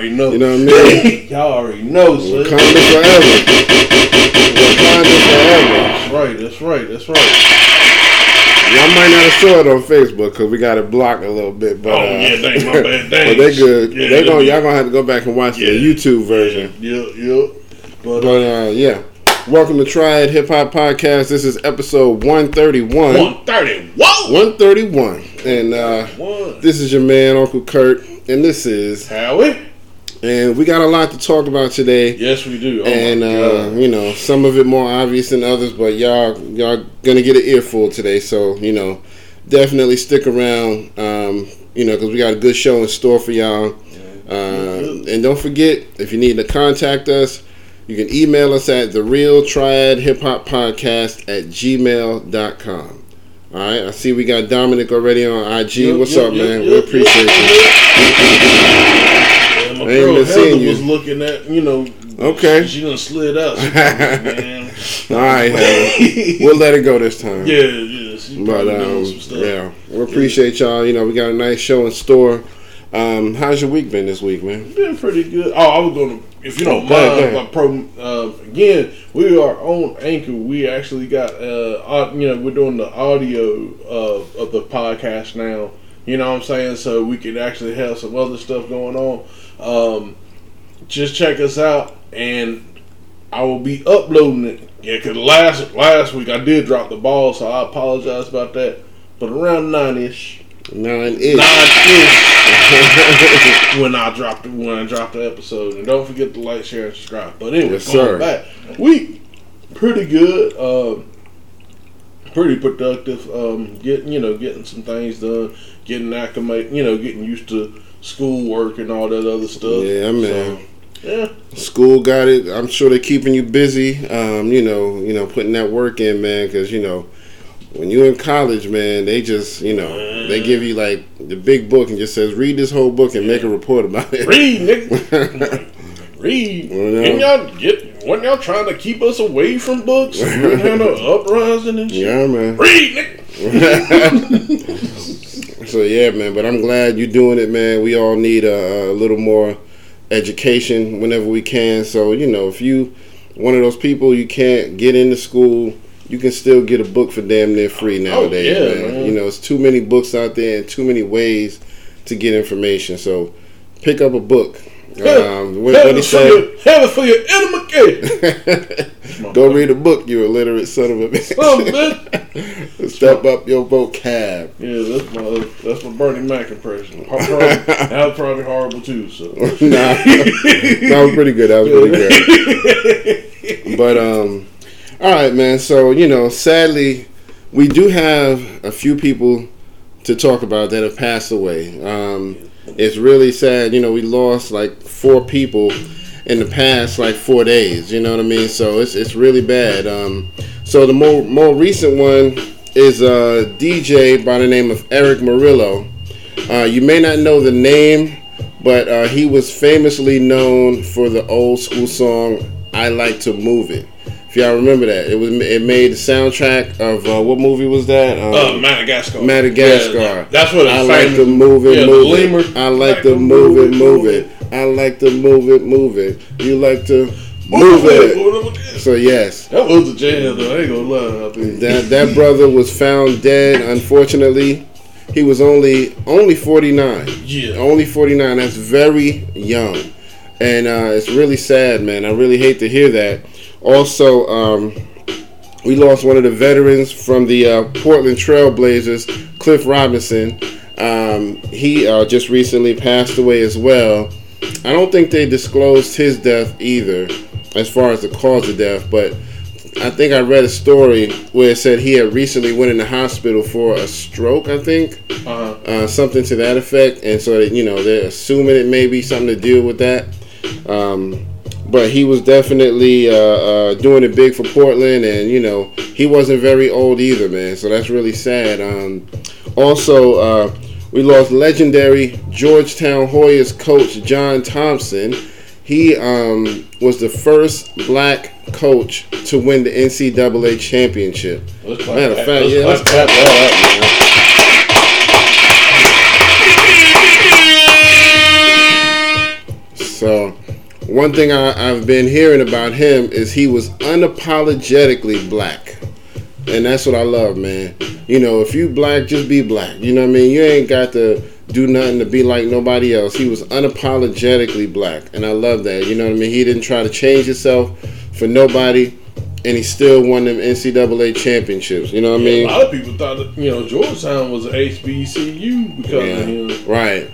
already know. You know what I mean? Y'all already know, son. Wakanda forever. Wakanda forever. That's right. That's right. That's right. Y'all might not have saw it on Facebook because we got it blocked a little bit, but Oh uh, yeah, dang my bad. but they good. Yeah, they gonna y'all gonna have to go back and watch Yeah. the YouTube version. Yep. Yep. But, But uh, yeah, welcome to Triad Hip Hop Podcast. This is episode one thirty one. one thirty. Whoa. One thirty one, and uh, this is your man Uncle Kurt, and this is, Howie. And we got a lot to talk about today. Yes, we do. Oh and uh, you know some of it more obvious than others, but y'all y'all gonna get an earful today. So you know, definitely stick around. Um, you know, because we got a good show in store for y'all. Uh, and don't forget, if you need to contact us, you can email us at the real triad hip hop podcast at gmail.com. All right, I see we got Dominic already on IG. Yep, What's yep, up, yep, man? we appreciate you. Yeah, my I girl Heather was looking at, you know. Okay. She done slid. She man. All right, Heather. we'll let it go this time. Yeah, yeah. But um, doing some stuff. yeah, we appreciate y'all. You know, we got a nice show in store. Um, how's your week been this week, man? Been pretty good. Oh, I was gonna, if you don't Oh, mind, my pro. Uh, again, we are on Anchor. We actually got, uh, you know, we're doing the audio of of the podcast now. You know what I'm saying? So we could actually have some other stuff going on. Um, just check us out, and I will be uploading it. Yeah, cause last last week I did drop the ball, so I apologize about that. But around nine ish, Nine ish. nine ish, when I dropped the, when I dropped the episode, and don't forget to like, share, and subscribe. But anyway, Yes, going sir. back, we pretty good, um, pretty productive. Um, getting you know getting some things done, getting acclimate, you know, getting used to schoolwork and all that other stuff. Yeah, man. So, yeah, School got it. I'm sure they're keeping you busy. Um, you know, you know, putting that work in, man. Because you know, when you're in college, man, they just, you know, they give you like the big book and just says read this whole book and make a report about it. read, nigga. read. No. Didn't y'all get? Wasn't y'all trying to keep us away from books? You have no uprising and shit. Yeah, man. Read, nigga. So yeah, man. But I'm glad you're doing it, man. We all need a, a little more education whenever we can. So you know, if you one of those people you can't get into school, you can still get a book for damn near free oh, nowadays, Oh, yeah, man. man. You know, it's too many books out there and too many ways to get information. So pick up a book. Um, what, what Have he it for say? have it for your edification. Go read a book, you illiterate son of a bitch. A bitch. Step up your vocab. Yeah, that's my that's my Bernie Mac impression. Probably, that was probably horrible too. So nah, that was pretty good. That was pretty good. But um, all right, man. So you know, sadly, we do have a few people to talk about that have passed away. Um, it's really sad. You know, we lost like four people in the past like four days. You know what I mean? So it's it's really bad. Um, so the more more recent one is a DJ by the name of Eric Morillo. Uh, you may not know the name, but uh, he was famously known for the old school song "I Like to Move It." If y'all remember that, it was it made the soundtrack of uh, what movie was that? Um, uh, Madagascar. Madagascar. Yeah, that's what I like to move it, yeah, the move it. I like to move it, move it. I like to move it, move it. You like to move it. So yes, That was a jam though. I ain't gonna lie. That that brother was found dead. Unfortunately, he was only only forty nine. Yeah. Only 49. That's very young. And uh, it's really sad, man. I really hate to hear that. Also, um, we lost one of the veterans from the uh, Portland Trailblazers, Cliff Robinson. Um, he uh, just recently passed away as well. I don't think they disclosed his death either, as far as the cause of death, but I think I read a story where it said he had recently went in the hospital for a stroke, I think Uh-huh. uh, something to that effect, and so that, you know they're assuming it may be something to deal with that. Um, but he was definitely uh, uh, doing it big for Portland, and you know he wasn't very old either, man. So that's really sad. Um, also, uh, we lost legendary Georgetown Hoyas coach John Thompson. He um, was the first black coach to win the NCAA championship. Let's Matter of fact, Let's yeah, let's clap that up, man. One thing I, I've been hearing about him is he was unapologetically black. And that's what I love, man. You know, if you black, just be black. You know what I mean? You ain't got to do nothing to be like nobody else. He was unapologetically black. And I love that. You know what I mean? He didn't try to change himself for nobody and he still won them NCAA championships. You know what Yeah, I mean? A lot of people thought that you know Georgetown was an HBCU because of him. Right.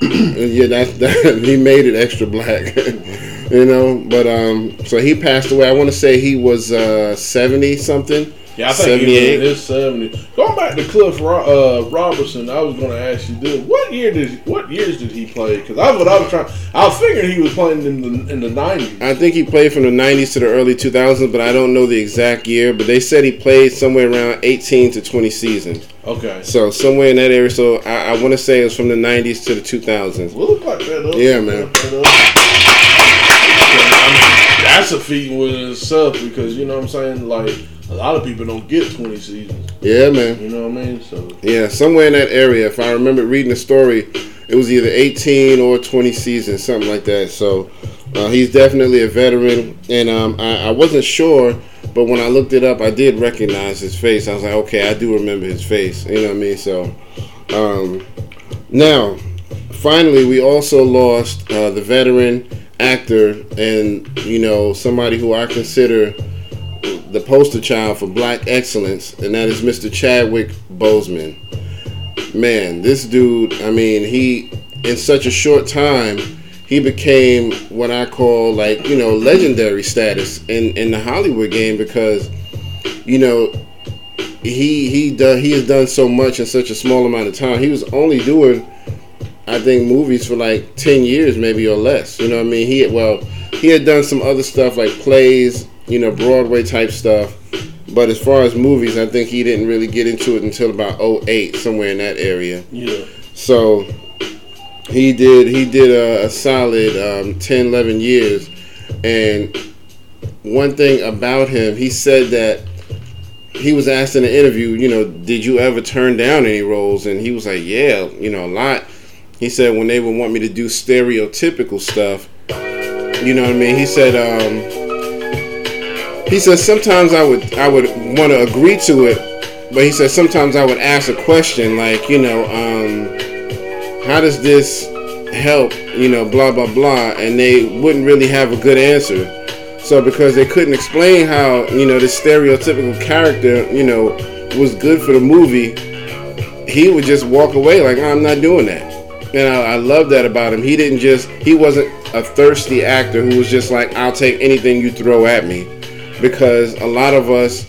Yeah, that's that. He made it extra black, you know. But um, so he passed away. I want to say he was uh seventy something. Yeah, I think 78. was in his seventy. Going back to Cliff Ro- uh, Robertson, I was going to ask you this: What year did what years did he play? Because I what I was trying. I figured he was playing in the in the nineties. I think he played from the '90s to the early 2000s, but I don't know the exact year. But they said he played somewhere around 18 to 20 seasons. Okay, So somewhere in that area. So I, I want to say it was from the '90s to the 2000s. we'll look like that up. Yeah, man. That up. I mean, that's a feat within itself because you know what I'm saying. Like a lot of people don't get twenty seasons. Yeah, man. You know what I mean? So Yeah, somewhere in that area. If I remember reading the story, it was either 18 or 20 seasons, something like that. So uh, he's definitely a veteran, and um, I, I wasn't sure, but when I looked it up, I did recognize his face. I was like, okay, I do remember his face. You know what I mean? So um, now, finally, we also lost uh, the veteran actor, and you know somebody who I consider the poster child for black excellence, and that is Mr. Chadwick Boseman. Man, this dude, I mean, he, in such a short time, he became what I call like, you know, legendary status in, in the Hollywood game because, you know, he he done he has done so much in such a small amount of time. He was only doing I think movies for like 10 years maybe or less. You know what I mean? He well, he had done some other stuff like plays, you know, Broadway type stuff. But as far as movies, I think he didn't really get into it until about 08, somewhere in that area. yeah, So he did he did a, a solid um, 10, 11 years. And one thing about him, he said that he was asked in an interview, you know, did you ever turn down any roles? And he was like, yeah, you know, a lot. He said when they would want me to do stereotypical stuff, you know what I mean? He said, um, he said sometimes I would I would want to agree to it, but he said sometimes I would ask a question like, you know, um, how does this help? You know, blah blah blah, and they wouldn't really have a good answer. So because they couldn't explain how you know this stereotypical character, you know, was good for the movie, he would just walk away like I'm not doing that. And I, I love that about him. He didn't just he wasn't a thirsty actor who was just like I'll take anything you throw at me, because a lot of us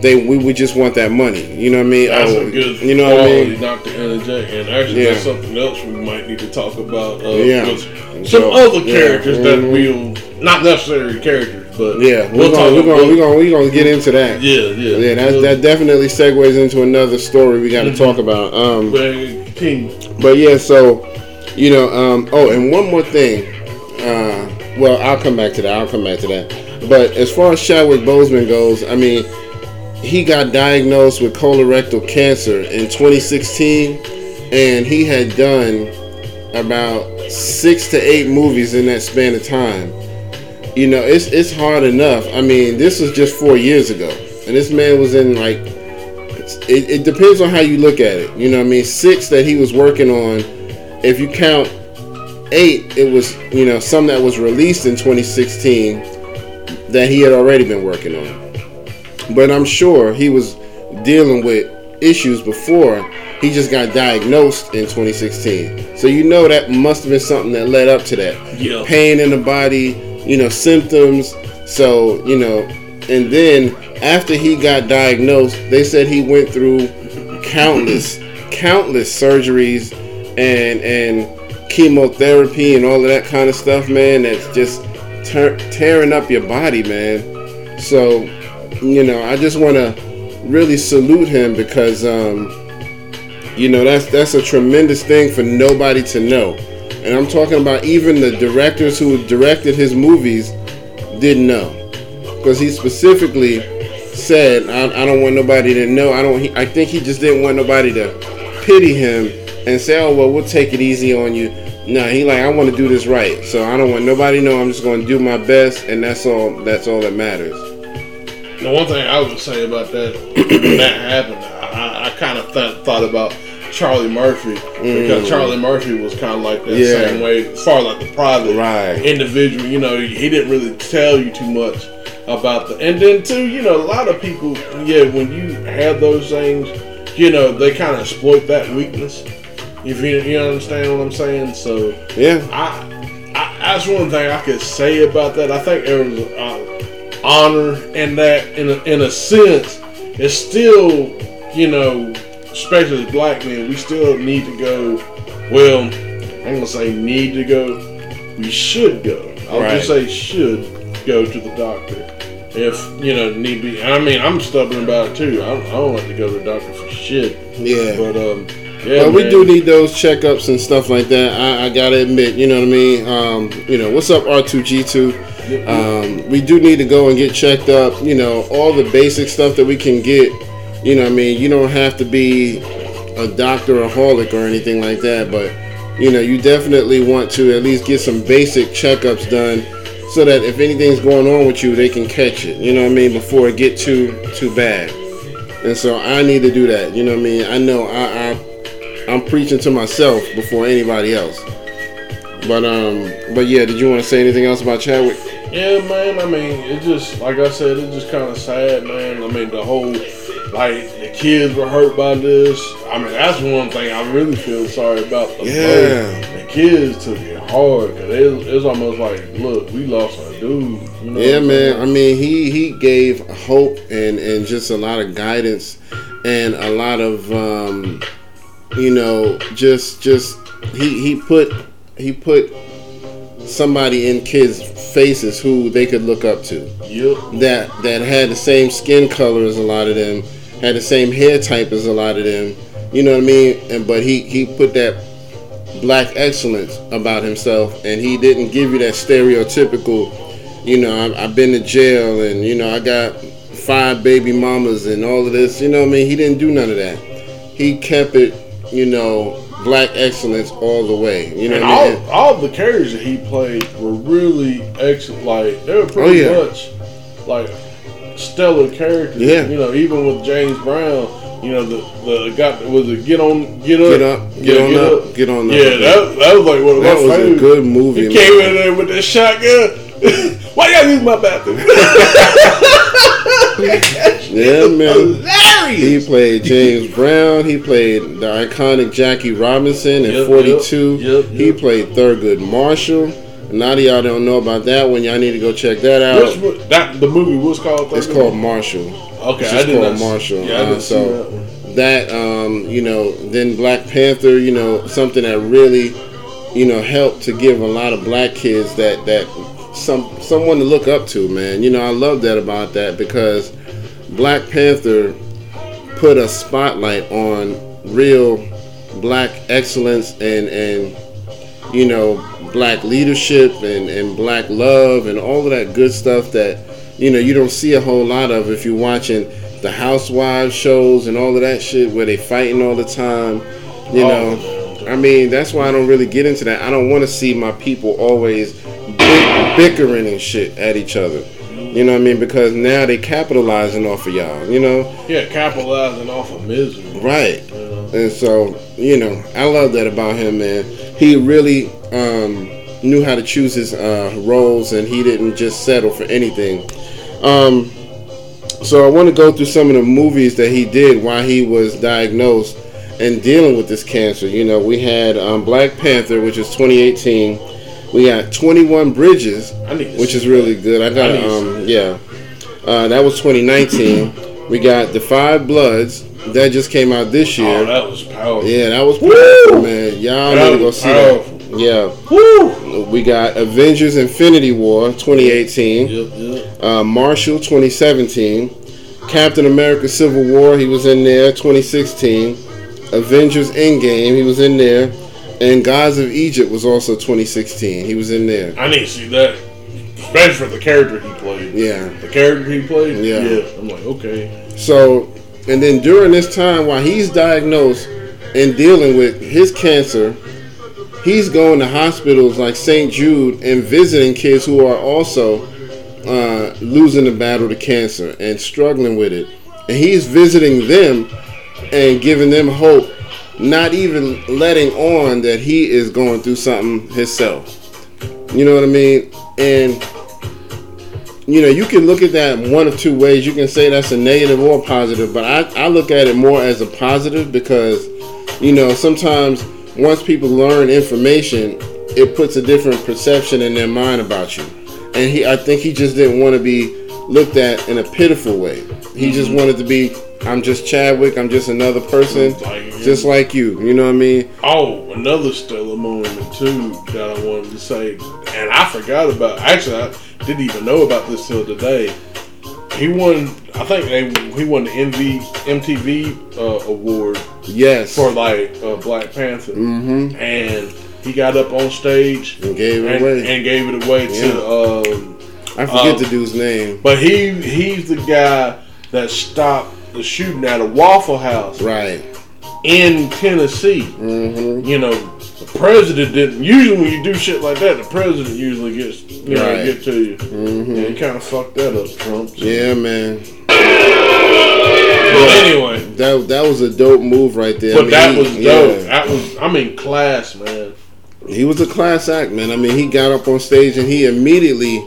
they we would just want that money. You know what I mean? that's Oh, a good you know what I mean? to. And actually, Yeah. that's something else we might need to talk about. Uh, Yeah. some So, other yeah. characters that Mhm. we'll not necessarily characters, but Yeah, we'll we're gonna, we're gonna, we're gonna, we're gonna get into that. yeah, yeah, Yeah, that, that definitely segues into another story we got to Mhm. talk about. Um, But. But yeah, so you know, um, oh, and one more thing. Uh, well, I'll come back to that. I'll come back to that. But as far as Chadwick Boseman goes, I mean, he got diagnosed with colorectal cancer in 2016, and he had done about six to eight movies in that span of time. You know, it's it's hard enough. I mean, this was just four years ago, and this man was in like it, it depends on how you look at it. You know I mean? Six that he was working on. If you count eight, it was, you know, some that was released in 2016 that he had already been working on. But I'm sure he was dealing with issues before he just got diagnosed in 2016. So you know that must have been something that led up to that Yeah. pain in the body, you know, symptoms. So, you know, and then after he got diagnosed, they said he went through countless, countless surgeries and and chemotherapy and all of that kind of stuff, man. That's just tear tearing up your body, man. So, you know, I just want to really salute him because, um, you know, that's that's a tremendous thing for nobody to know. And I'm talking about even the directors who directed his movies didn't know because he specifically said, I, "I don't want nobody to know. I don't. He, I think he just didn't want nobody to pity him and say, "Oh well, we'll take it easy on you." Nah, he like I want to do this right, so I don't want nobody to know. I'm just going to do my best, and that's all. That's all that matters. The one thing I would say about that when that happened, I, I kind of th- thought about Charlie Murphy because Charlie Murphy was kind of like that Mm. Yeah. same way as far as like the private Right. individual. You know, he didn't really tell you too much about the. And then too, you know, a lot of people, yeah, when you have those things, you know, they kind of exploit that weakness. If you you understand what I'm saying, so. Yeah, I, I that's one thing I could say about that. I think there was uh, honor in that, in a, in a sense. It's still, you know, especially as black men, we still need to go. Well, I'm gonna say need to go. We should go. I'll Right. just say should go to the doctor if you know need be. I mean, I'm stubborn about it too. I don't, I don't like to go to the doctor for shit. yeah. But um, yeah, But we man. do need those checkups and stuff like that. I, I gotta admit, you know what I mean. Um, you know, what's up, R two G two? Um, we do need to go and get checked up. You know, all the basic stuff that we can get. You know, what I mean, you don't have to be a doctor or holic or anything like that, but you know, you definitely want to at least get some basic checkups done, so that if anything's going on with you, they can catch it. You know what I mean before it get too too bad. And so I need to do that. You know what I mean? I know I, I I'm preaching to myself before anybody else. But um, but yeah, did you want to say anything else about Chadwick? Yeah, man. I mean, it just like I said, it's just kind of sad, man. I mean, the whole like the kids were hurt by this. I mean, that's one thing I really feel sorry about. The Yeah. the kids took it hard because it, it was almost like, look, we lost our dude. You know Yeah, man. I mean, he he gave hope and and just a lot of guidance and a lot of um, you know, just just he he put he put somebody in kids' faces who they could look up to. Yep. that that had the same skin color as a lot of them, had the same hair type as a lot of them. You know what I mean? And but he he put that black excellence about himself, and he didn't give you that stereotypical. You know, I've, I've been to jail, and you know I got five baby mamas and all of this. You know what I mean? He didn't do none of that. He kept it. You know, black excellence all the way. You know And what I mean? all, all the characters that he played were really excellent. Like they were pretty Oh, yeah. much like stellar characters. Yeah. You know, even with James Brown, you know the the got was it get on get up Get up, get Yeah, on up, get on up. Yeah, that, that was like one of That my was a good movie. He man. came in there with that shotgun. Why y'all use my bathroom? Yeah, man. He played James Brown. He played the iconic Jackie Robinson in Yep, 42. yep, yep, He played Thurgood Marshall. A lot of y'all don't know about that one. Y'all need to go check that out. Which that the movie was called. It's called Marshall. Okay, it's I did called not Marshall. Yeah, I Uh, see so- that. That um, you know, then Black Panther, you know, something that really, you know, helped to give a lot of black kids that that some someone to look up to, man. You know, I love that about that because Black Panther put a spotlight on real black excellence and and you know black leadership and and black love and all of that good stuff that you know you don't see a whole lot of if you're watching the housewives shows and all of that shit where they fighting all the time you Oh, know. I mean that's why i don't really get into that. I don't want to see my people always bick- bickering and shit at each other you know what i mean because now they capitalizing off of y'all you know Yeah, capitalizing off of misery. right You know? and so, you know, I love that about him, man. He really um, knew how to choose his uh, roles, and he didn't just settle for anything. Um, so I want to go through some of the movies that he did while he was diagnosed and dealing with this cancer. You know, we had um, Black Panther, which is 2018. We got 21 Bridges, I need to which is really that. good. I got I um, yeah. Uh, that was 2019. we got The Five Bloods. That just came out this year. Oh, that was powerful. Yeah, that was Woo! powerful, man. Y'all need to go see powerful. that. Yeah. Woo! We got Avengers Infinity War 2018, Yep, yep. uh, Marshall 2017, Captain America Civil War, he was in there 2016, Avengers Endgame, he was in there, and Gods of Egypt was also 2016, he was in there. I need to see that, especially for the character he played. Yeah. The character he played. Yeah. Yeah. I'm like, okay. So, and then during this time while he's diagnosed and dealing with his cancer, he's going to hospitals like St. Jude and visiting kids who are also uh, losing the battle to cancer and struggling with it. And he's visiting them and giving them hope, not even letting on that he is going through something himself. You know what I mean? And you know, you can look at that one of two ways. You can say that's a negative or positive, but I, I look at it more as a positive because, you know, sometimes once people learn information, it puts a different perception in their mind about you. And he, I think he just didn't want to be looked at in a pitiful way. He just Mm-hmm. wanted to be, I'm just Chadwick, I'm just another person, Like just like you. You know what I mean? Oh, another stellar moment too that I wanted to say, and I forgot about. Actually, I didn't even know about this till today. He won. I think they, he won the MV, MTV uh, award Yes. for like uh, Black Panther, mm-hmm. and he got up on stage And gave it and, away. and gave it away Yeah. to. Um, I forget um, the dude's name. but he he's the guy that stopped the shooting at a Waffle House Right. in Tennessee. Mm-hmm. you know, the president didn't. Usually, when you do shit like that, the president usually gets you know Right. get to you. Mm-hmm. Yeah, he kind of fucked that up, Trump. So- Yeah, man. But anyway, That that was a dope move right there. I but mean, that he- was yeah. dope. That was. I'm in class, man. He was a class act, man. I mean, he got up on stage and he immediately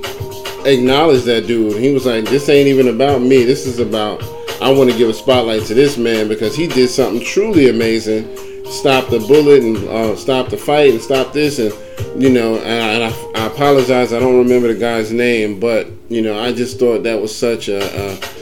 acknowledged that dude. He was like, "This ain't even about me. This is about I want to give a spotlight to this man because he did something truly amazing. Stop the bullet and uh, stop the fight and stop this and you know. And, I, and I, I apologize, I don't remember the guy's name, but you know, I just thought that was such a, a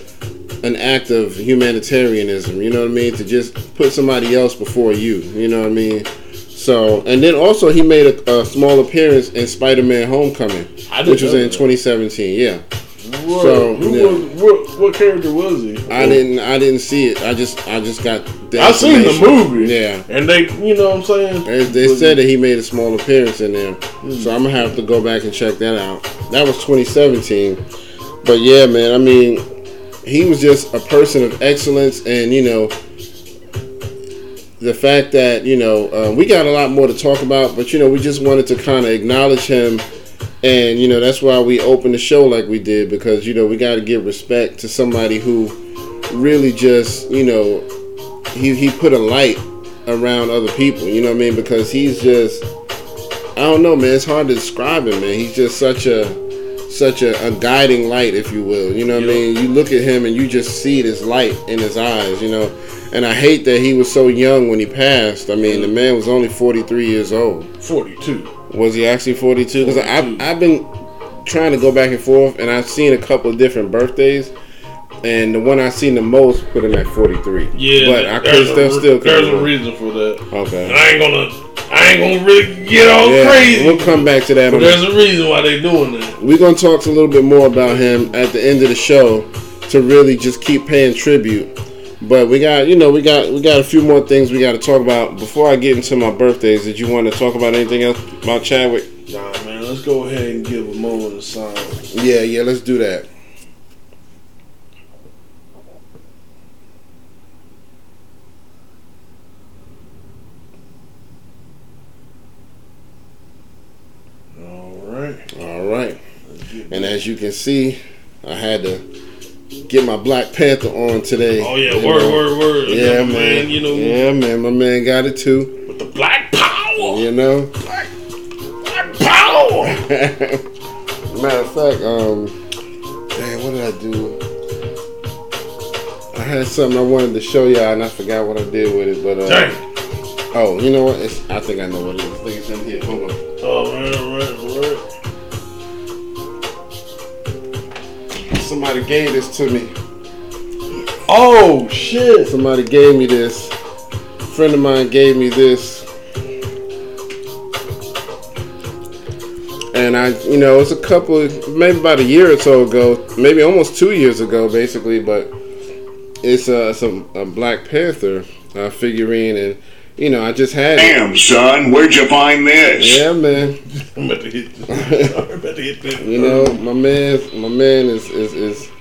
an act of humanitarianism. You know what I mean? To just put somebody else before you. You know what I mean? So, and then also he made a, a small appearance in Spider-Man: Homecoming, which was in that. 2017. Yeah, What, So, who yeah. was what? What character was he? I didn't, I didn't see it. I just, I just got. I seen the movie. Yeah. and they, you know, what I'm saying They, said that he made a small appearance in there, Hmm. so I'm gonna have to go back and check that out. That was 2017, but yeah, man. I mean, he was just a person of excellence, and you know, the fact that you know uh, we got a lot more to talk about, but you know, we just wanted to kind of acknowledge him, and you know, that's why we opened the show like we did because you know we got to give respect to somebody who really just you know he he put a light around other people. You know what I mean? Because he's just I don't know, man. It's hard to describe him, man. He's just such a such a, a guiding light, if you will. You know what I mean? You look at him and you just see this light in his eyes. You know. And I hate that he was so young when he passed. I mean, the mm. man was only 43 years old. 42. Was he actually 42? Because I've, I've been trying to go back and forth, and I've seen a couple of different birthdays. And the one I've seen the most put him at 43. Yeah, But I could still, still there's a reason for that. And Okay. I ain't gonna, I ain't gonna really get all Yeah, crazy. we'll come back to that. But there's a reason why they doing that. We're gonna talk a little bit more about him at the end of the show to really just keep paying tribute. But we got, you know, we got we got a few more things we got to talk about before I get into my birthdays. Did you want to talk about anything else about Chadwick? Nah, man, let's go ahead and give a moment of silence. Yeah, yeah, let's do that. All right. All right. And as you can see, I had to get my Black Panther on today. Oh yeah, word, know? word, word. Yeah, Another man. You know, Yeah, man. My man got it too. with the black power. You know. Black, black power. Matter of fact, um, damn, what did I do? I had something I wanted to show y'all, and I forgot what I did with it. But uh, Dang. oh, you know what? It's, I think I know what it is. I think it's in here. Hold on. Oh man, right, right. Somebody gave this to me. Oh shit. Somebody gave me this. A friend of mine gave me this. And I, you know, it's a couple, maybe about a year or so ago, maybe almost two years ago, basically. But it's it's a, a Black Panther uh, figurine, and you know, I just had it. Damn, son, where'd you find this? Yeah, man. I'm about to hit. I'm about to hit that. You know, my man, my man is is is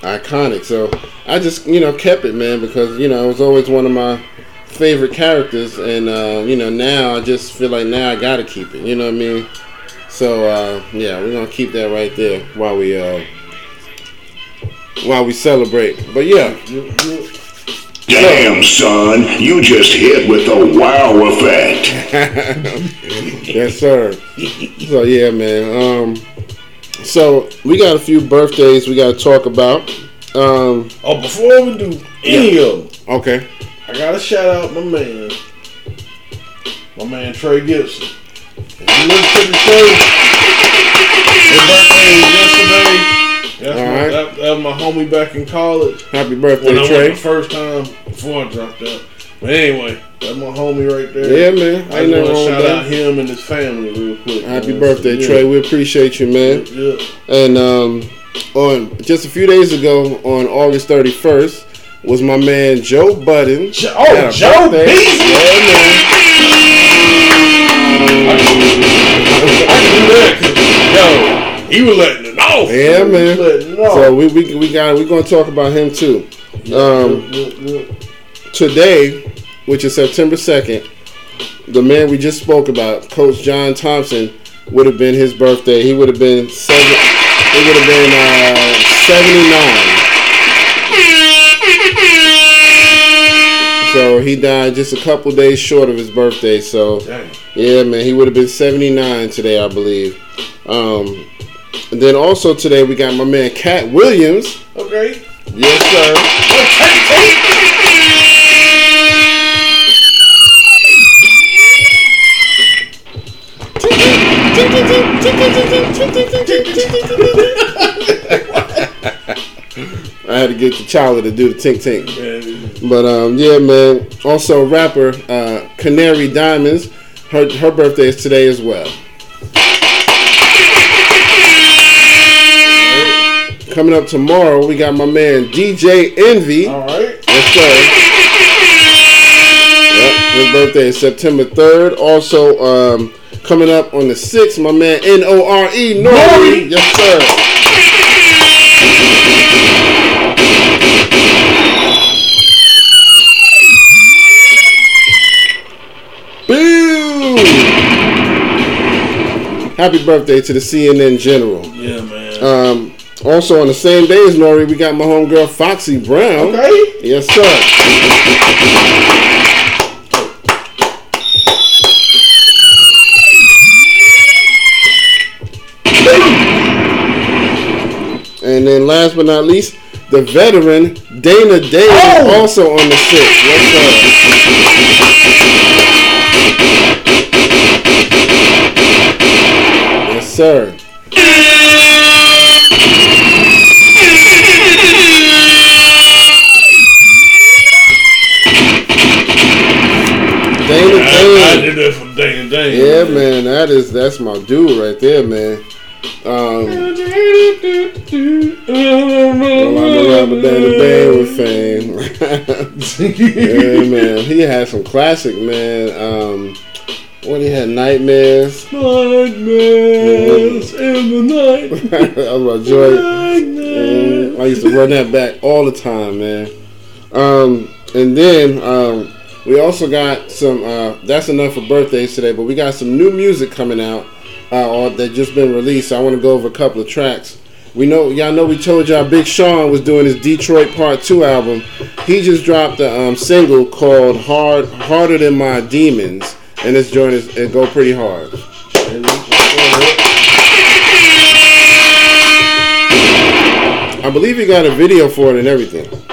iconic. So I just you know kept it, man, because you know it was always one of my favorite characters, and uh, you know now I just feel like now I gotta keep it. You know what I mean? So uh, yeah, we're gonna keep that right there while we uh, while we celebrate. But yeah, Damn, son, you just hit with the wow effect. yes sir. So yeah, man. Um, so we got a few birthdays we got to talk about. Um, Oh, before we do any of them, okay. I gotta shout out my man, my man Trey Gibson. If you listen to the show, his birthday yesterday. That's All my, right. that, that was my homie back in college. Happy When birthday, I went Trey. the first time before I dropped out. But anyway, that's my homie right there. Yeah, man. I just nothing want to shout out him and his family real quick. Happy man. birthday, yeah. Trey. We appreciate you, man. Yeah. And um, on just a few days ago, on August 31st, was my man Joe Budden. Jo- oh, Joe. Beasley. Yeah, man. I can do that yo, he was letting it off. Yeah, man. off. So we we, we got we're gonna talk about him too. Um, Yeah, yeah, yeah. today, which is September 2nd, the man we just spoke about, Coach John Thompson, would have been his birthday. He would have been seven. He would have been uh, 79. So he died just a couple days short of his birthday. So Dang. yeah, man, he would have been 79 today, I believe. Um, and then also today we got my man Katt Williams. Okay. Yes, sir. Well, take, take. I had to get the Charlie to do the tink tink. But um, yeah, man. Also, rapper uh, Canary Diamonds. Her her birthday is today as well. Coming up tomorrow, we got my man DJ Envy. all right. Yes, sir. Yep, his birthday is September 3rd. Also, um, coming up on the 6th, my man N O R E Nori. Yes, sir. Boo! Happy birthday to the CNN General. Yeah, man. Um, also on the same day as Nori, we got my homegirl Foxy Brown. okay. Yes, sir. And then last but not least, the veteran Dana Davis Oh! also on the sixth. Yes, sir. Yes, sir. Man, that is that's my dude right there, man. Um, well, I'm a fame. yeah, man, he had some classic, man. Um, what he had, nightmares. Nightmares in the night. that was. Mm, I used to run that back all the time, man. Um, and then um, we also got some. Uh, that's enough for birthdays today, but we got some new music coming out uh, or that just been released. I want to go over a couple of tracks. We know y'all know we told y'all Big Sean was doing his Detroit Part Two album. He just dropped a um, single called "Hard Harder Than My Demons," and this joint is it go pretty hard. I believe he got a video for it and everything.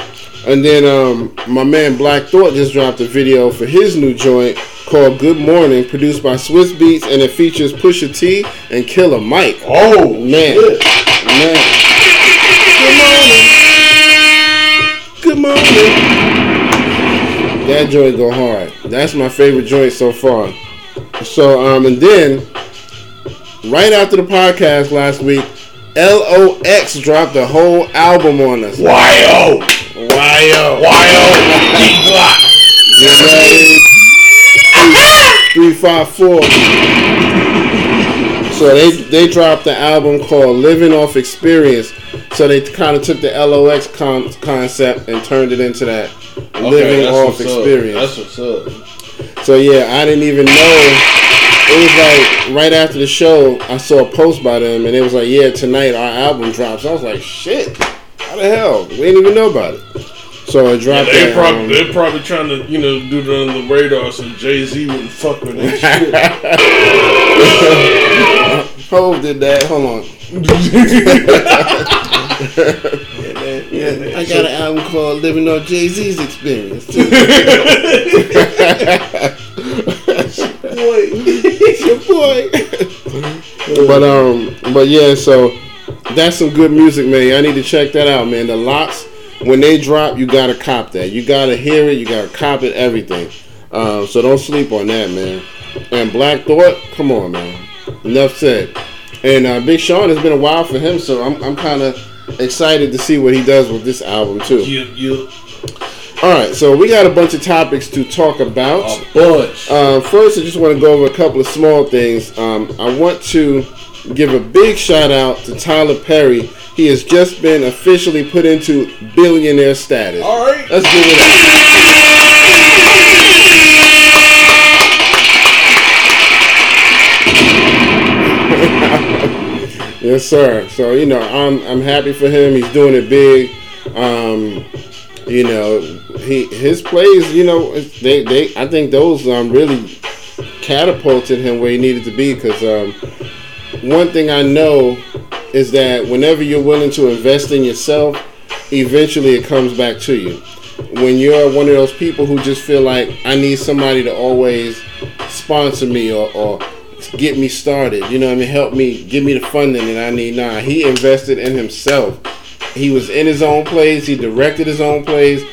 And then um, my man Black Thought just dropped a video for his new joint called Good Morning, produced by Swizz Beatz, and it features Pusha T and Killer Mike. Oh Man. shit. Man. Good morning. Good morning. That joint go hard. That's my favorite joint so far. So um and then right after the podcast last week, LOX dropped a whole album on us. Wyo. Wyo. Wyo. D Block. Three five four. So they they dropped the album called "Living Off Experience." So they kind of took the LOX con- concept and turned it into that. Okay, living off what's up. experience. That's what's up. So yeah, I didn't even know. It was like right after the show, I saw a post by them, and it was like, "Yeah, tonight our album drops." I was like, "Shit, how the hell? We didn't even know about it." So it Yeah, dropped. they at, probably they're probably trying to you know do it on the radar so Jay Z wouldn't fuck with that shit. Hove did that. Hold on. Yeah, man, yeah, man. I got an album called "Living on Jay Z's Experience." Too. boy, your boy. but um, but yeah, so that's some good music, man. I need to check that out, man. The LOX when they drop, you gotta cop that. You gotta hear it. You gotta cop it. Everything. Um, so don't sleep on that, man. And Black Thought, come on, man. Enough said. And uh, Big Sean has been a while for him, so I'm I'm kind of excited to see what he does with this album too. you you All right, so we got a bunch of topics to talk about. a bunch. Uh, first, I just want to go over a couple of small things. Um, I want to give a big shout out to Tyler Perry. He has just been officially put into billionaire status. All right. Let's give it up. yes, sir. So you know, I'm I'm happy for him. He's doing it big. Um, you know, he his plays. You know, they they I think those um really catapulted him where he needed to be because um, one thing I know is that whenever you're willing to invest in yourself, eventually it comes back to you. When you're one of those people who just feel like I need somebody to always sponsor me or, or get me started, you know what I mean, help me, give me the funding that I need. Nah, he invested in himself. He was in his own plays. He directed his own plays.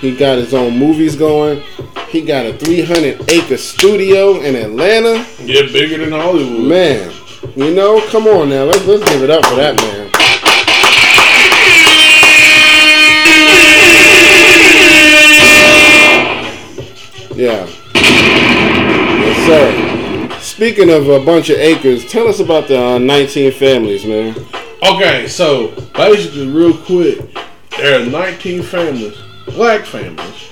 He got his own movies going. He got a 300 acre studio in Atlanta. Yeah, bigger than Hollywood. Man, you know, come on now. Let's let's give it up for that man. Yeah. Yes, sir. Speaking of a bunch of acres, tell us about the uh, 19 families, man. Okay, so basically, real quick, there are 19 families, black families,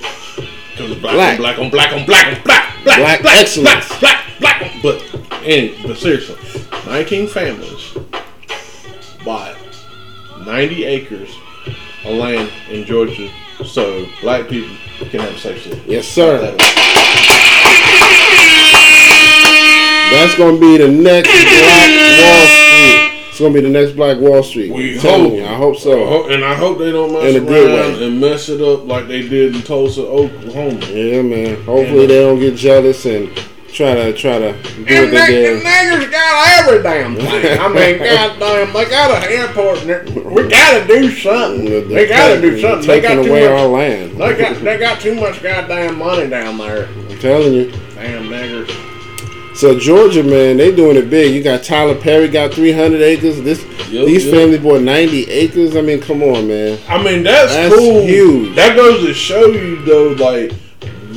because black, Black. on black on black on black on black, black, Black black, excellence. black, black, black, on- But, and, but seriously, 19 families bought 90 acres of land in Georgia so black people can have safe city. Yes, sir. That's gonna be the next Black Wall Street. It's gonna be the next Black Wall Street. We I'm hope. you, I hope so. And I hope they don't mess In a good around way. and mess it up like they did in Tulsa, Oklahoma. Yeah, man. Hopefully they don't get jealous and try to try to do what And they they, did. the niggers got every damn thing. I mean, goddamn, they got an airport. And we gotta do something. They gotta do something. They got taking too away much. our land. They got they got too much goddamn money down there. I'm telling you. Damn niggers. So Georgia, man, they doing it big. You got Tyler Perry got 300 acres. This Yup, these yup. family bought 90 acres. I mean, come on, man. I mean, that's, That's cool. huge. That goes to show you though, like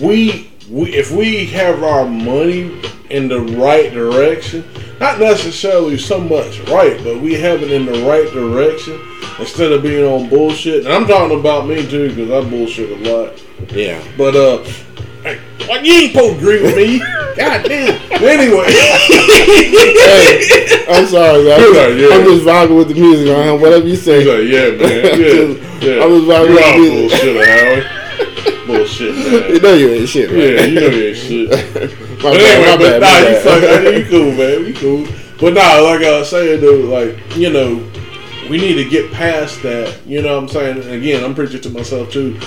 we we if we have our money in the right direction, not necessarily so much right, but we have it in the right direction instead of being on bullshit. And I'm talking about me too because I bullshit a lot. Yeah. But uh, hey, like you ain't supposed to agree with me. God damn. Anyway, Hey, I'm sorry, man. I'm, like, yeah. I'm just vibing with the music, man. Whatever you say. he's like, yeah, man, yeah, yeah. I was about You're to all be- bullshit. Bullshit, man. You know you ain't shit, man. Yeah, you know you ain't shit. my But bad, anyway, my but bad, nah, you fuck, man, you cool, man, you cool. But nah, like I was saying though, like you know, we need to get past that. You know what I'm saying? And again, I'm preaching to myself too.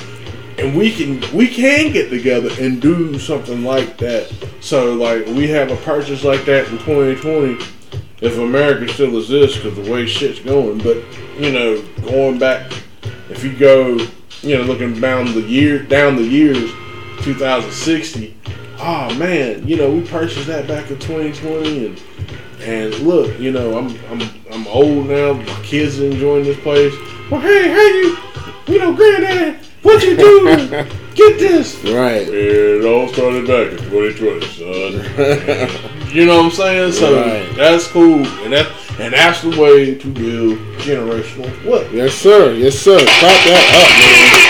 And we can we can get together and do something like that. So like we have a purchase like that in 2020, if America still exists, because the way shit's going. But you know, going back, if you go, you know, looking down the year down the years, 2060. Oh ah, man, you know we purchased that back in 2020, and and look, you know I'm I'm I'm old now. My kids are enjoying this place. Well, hey, hey, you, you know, granddad, what you doing? Get this. Right. It all started back in 2020, son. you know what I'm saying? So Right. that's cool, and that and that's the way to build generational wealth. Yes, sir. Yes, sir. Clap that up, man.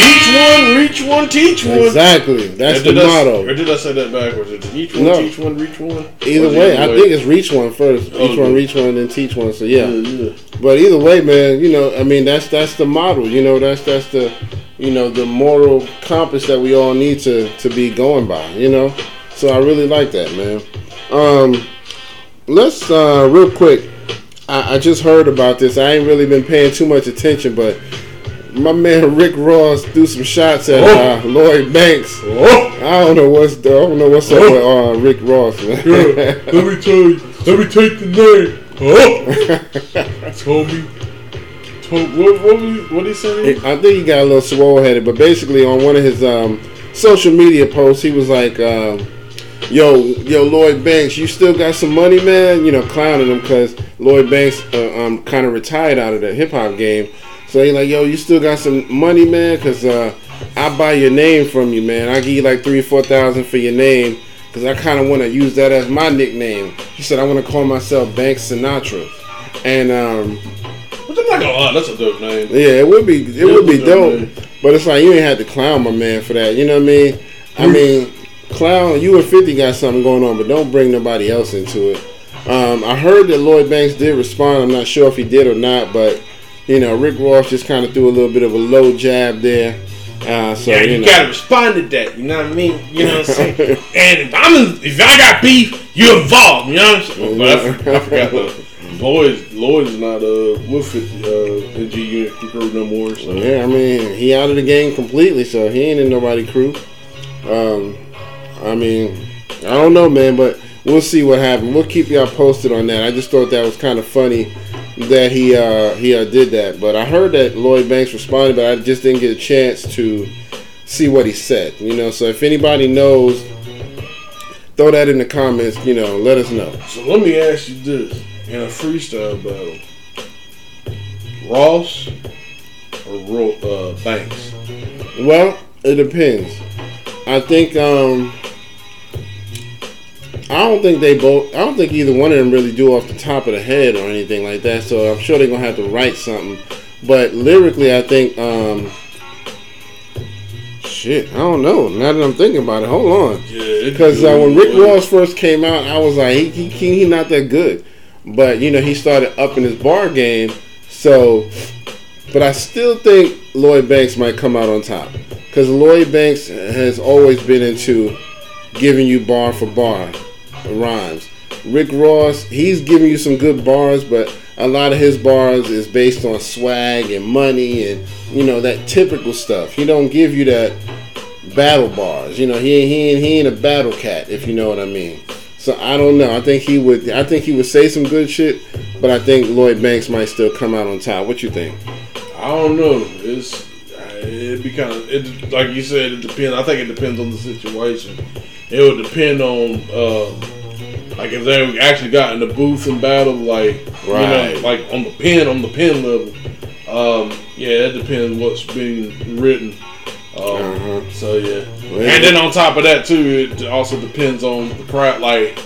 Each one, reach one, teach one. Exactly. That's the did I- motto. Or did I say that backwards? It Each one, No. teach one, reach one. Either Or is it way, I think it's reach one first. Oh, Each one reach one, then teach one. So yeah. Yeah, yeah. But either way, man, you know, I mean, that's that's the model. You know, that's that's the, you know, the moral compass that we all need to to be going by. You know, so I really like that, man. Um, let's uh, real quick. I, I just heard about this. I ain't really been paying too much attention, but my man Rick Ross threw some shots at uh, Lloyd Banks. Oh, I don't know what's I don't know what's up with uh, Rick Ross, man. let me tell you. Let me take the name. Oh, told me. Told, what, what, was- what he say? I think he got a little swole headed, but basically on one of his um, social media posts, he was like, um, "Yo, yo, Lloyd Banks, you still got some money, man?" You know, clowning him because Lloyd Banks uh, um, kind of retired out of the hip hop game. So he like, "Yo, you still got some money, man? Because uh, I buy your name from you, man. I give you like three, four thousand for your name." Because I kind of want to use that as my nickname. He said, I want to call myself Banks Sinatra. And um, I'm not gonna lie, that's a dope name. yeah, it would be it would be dope, dope, but it's like you ain't had to clown my man for that. You know what I mean? I mean, clown. You and Fifty got something going on, but don't bring nobody else into it. Um, I heard that Lloyd Banks did respond. I'm not sure if he did or not, but you know, Rick Ross just kind of threw a little bit of a low jab there. Uh, so Yeah, you, you know, gotta respond to that. You know what I mean? You know what I'm saying? and if I'm in, if I got beef, you involved. You know what I'm saying? I, f- I forgot the Lloyd. Lloyd is not uh with it, uh in G Unit crew no more. So yeah, I mean, he out of the game completely, so he ain't in nobody crew. Um, I mean, I don't know, man, but we'll see what happens. We'll keep y'all posted on that. I just thought that was kind of funny that he uh, he uh, did that. But I heard that Lloyd Banks responded, but I just didn't get a chance to see what he said. You know, so if anybody knows, throw that in the comments. You know, let us know. So let me ask you this: in a freestyle battle, Ross or Ro- uh, Banks? Well, it depends. I think um I don't think they both I don't think either one of them really do off the top of the head or anything like that. So I'm sure they're gonna have to write something. But lyrically I think um shit, I don't know. Now that I'm thinking about it, hold on. Yeah, Because uh, when Rick Ross first came out, I was like, he, he, he, he not that good. But, you know, he started upping his bar game. So, but I still think Lloyd Banks might come out on top. Because Lloyd Banks has always been into giving you bar for bar rhymes. Rick Ross, he's giving you some good bars, but a lot of his bars is based on swag and money and, you know, that typical stuff. He don't give you that battle bars. You know, he ain't, he ain't, he ain't a battle cat, if you know what I mean. So I don't know. I think he would. I think he would say some good shit, but I think Lloyd Banks might still come out on top. What you think? I don't know. It's it be kind of it like you said. It depends. I think it depends on the situation. It would depend on um, like if they actually got in the booth and battle, like you Right. know, like on the pen on the pen level. Um, yeah, it depends what's being written. Um, Uh-huh. So yeah, Well, and then on top of that too, it also depends on the crowd, like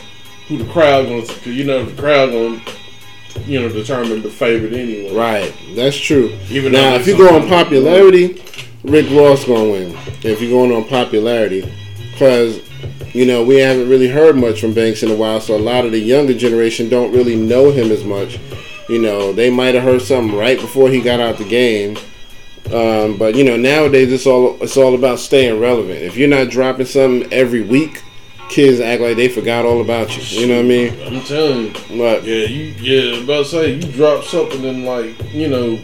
who the crowd going to, because you know the crowd to you know, determine the favorite anyway. Right, that's true. Even now, if you go on popularity, Rick Ross gonna win. If you're going on popularity, because you know we haven't really heard much from Banks in a while, so a lot of the younger generation don't really know him as much. You know, they might have heard something right before he got out the game. Um, but you know, nowadays it's all it's all about staying relevant. If you're not dropping something every week, kids act like they forgot all about you. You know what I mean? I'm telling you. But Yeah, you yeah, about to say you drop something and like, you know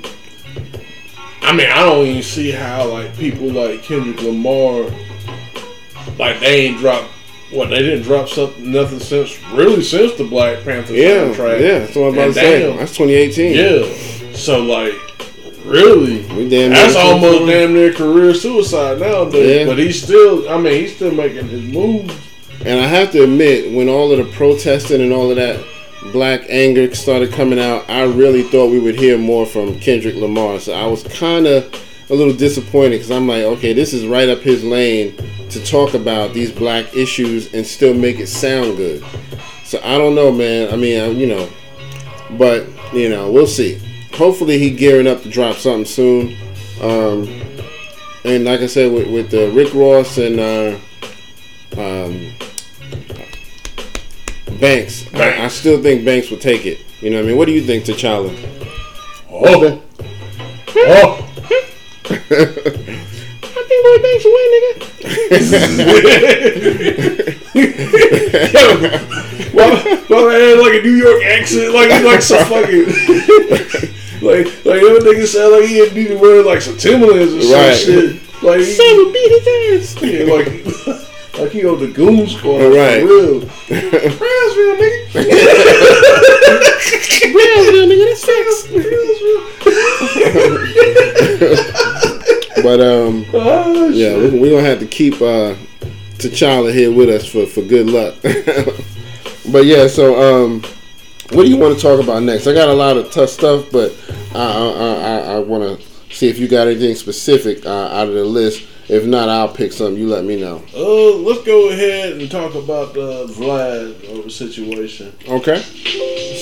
I mean, I don't even see how like people like Kendrick Lamar like they ain't dropped what they didn't drop something nothing since really since the Black Panther yeah, soundtrack. yeah, that's what I'm about And to say. That's 2018. Yeah. So like really We damn that's near- almost damn near career suicide nowadays. Yeah. But he's still I mean he's still making his moves. And I have to admit, when all of the protesting and all of that black anger started coming out, I really thought we would hear more from Kendrick Lamar. So I was kind of a little disappointed because I'm like, okay, this is right up his lane to talk about these black issues and still make it sound good. So I don't know, man. I mean, I, you know, but you know, we'll see. Hopefully, he gearing up to drop something soon. Um, and like I said, with, with the Rick Ross and uh, um, Banks, I, I still think Banks will take it. You know what I mean? What do you think, T'Challa? Oh, oh. I think Lloyd Banks will win, nigga. well, well, I had like a New York accent, like he like some fucking, like like that nigga sound like he had need to wear like some Timberlands or some Right. shit. Like he, Son will beat his ass. yeah, like like he on the goon squad, Right. For real. Brownsville, nigga. Brownsville, nigga, that's facts. But um, Oh, yeah, we're we gonna have to keep uh, T'Challa here with us for for good luck. but yeah, so um, what do you want to talk about next? I got a lot of tough stuff, but I I, I, I want to see if you got anything specific uh, out of the list. If not, I'll pick something. You let me know. Uh, let's go ahead and talk about the Vlad situation. Okay.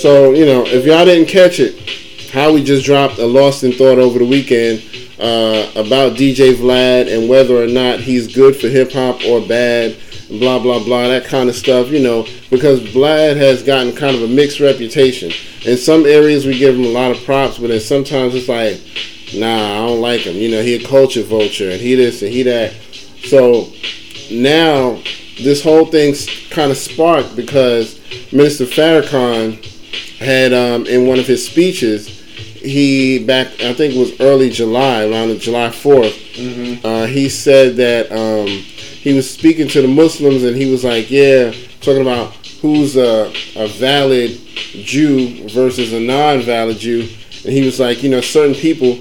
So, you know, if y'all didn't catch it, Howie just dropped a Lost in Thought over the weekend uh, about DJ Vlad and whether or not he's good for hip hop or bad, blah, blah, blah, that kind of stuff, you know, because Vlad has gotten kind of a mixed reputation. In some areas, we give him a lot of props, but then sometimes it's like, nah, I don't like him. You know, he a culture vulture and he this and he that. So now this whole thing's kind of sparked because Minister Farrakhan had um, in one of his speeches, he back I think it was early July, around July 4th, uh, he said that um, he was speaking to the Muslims and he was like, yeah, talking about who's a, a valid Jew versus a non-valid Jew, and he was like, you know, certain people,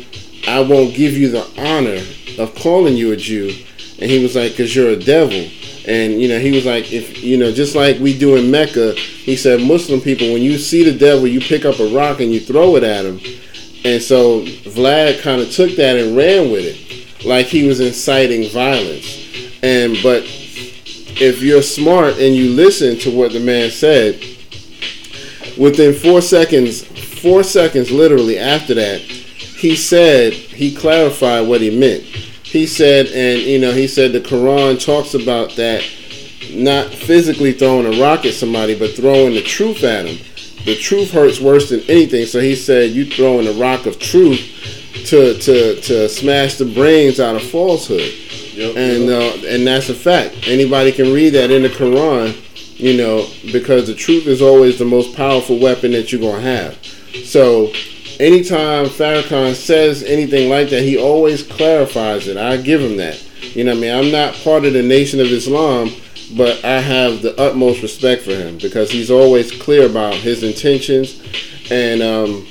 I won't give you the honor of calling you a Jew, and he was like, because you're a devil. And you know, he was like, if you know, just like we do in Mecca, he said, Muslim people, when you see the devil, you pick up a rock and you throw it at him. And so Vlad kind of took that and ran with it, like he was inciting violence. And but if you're smart and you listen to what the man said, within four seconds, four seconds literally after that, he said he clarified what he meant. He said, and you know, he said the Quran talks about that not physically throwing a rock at somebody, but throwing the truth at them. The truth hurts worse than anything. So he said, you throwing a rock of truth to to to smash the brains out of falsehood Yep, and yep. uh, and that's a fact. Anybody can read that in the Quran, you know, because the truth is always the most powerful weapon that you're gonna have. So, anytime Farrakhan says anything like that, he always clarifies it. I give him that. You know, what I mean, I'm not part of the Nation of Islam, but I have the utmost respect for him because he's always clear about his intentions. And um,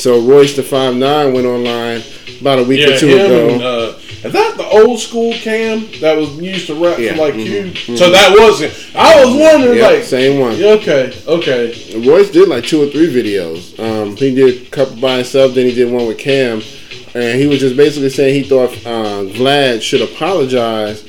so, Royce the Five Nine went online about a week Yeah, or two ago. and, uh, is that the old school cam that was used to rap Yeah, for like mhm, you? So that wasn't. I was wondering, Yeah, like, same one. okay, okay, Royce did like two or three videos. Um, he did a couple by himself, then he did one with Cam, and he was just basically saying he thought uh, Vlad should apologize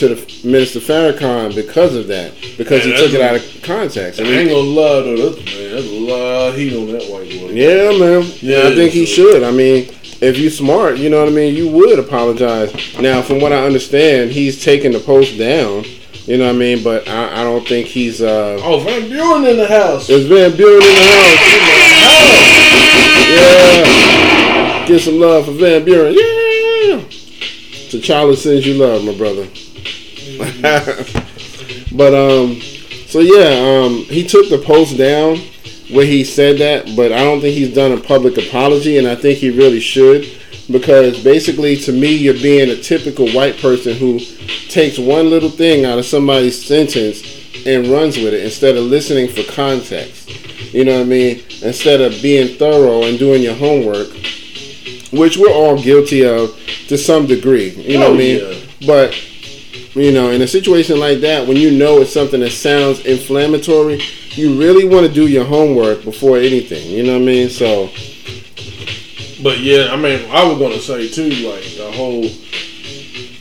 to the Minister Farrakhan because of that, because he Man, took it out of context. I I ain't gonna lie though, that's man, that's a lot of heat on that white boy. yeah, man. Yeah, I think he should. I mean, if you smart, you know what I mean. You would apologize. Now, from what I understand, he's taking the post down. You know what I mean, but I, I don't think he's. Uh, Oh, Van Buren in the house. There's Van Buren in the house. Yeah. Get some love for Van Buren. Yeah. T'Challa sends you love, my brother. but um, so yeah, um, he took the post down where he said that, but I don't think he's done a public apology, and I think he really should. Because basically, to me, you're being a typical white person who takes one little thing out of somebody's sentence and runs with it instead of listening for context. You know what I mean? Instead of being thorough and doing your homework, which we're all guilty of to some degree. You know Oh, what I mean? yeah. But you know, in a situation like that, when you know it's something that sounds inflammatory, you really want to do your homework before anything. You know what I mean? So But yeah, I mean, I was gonna say too, like the whole.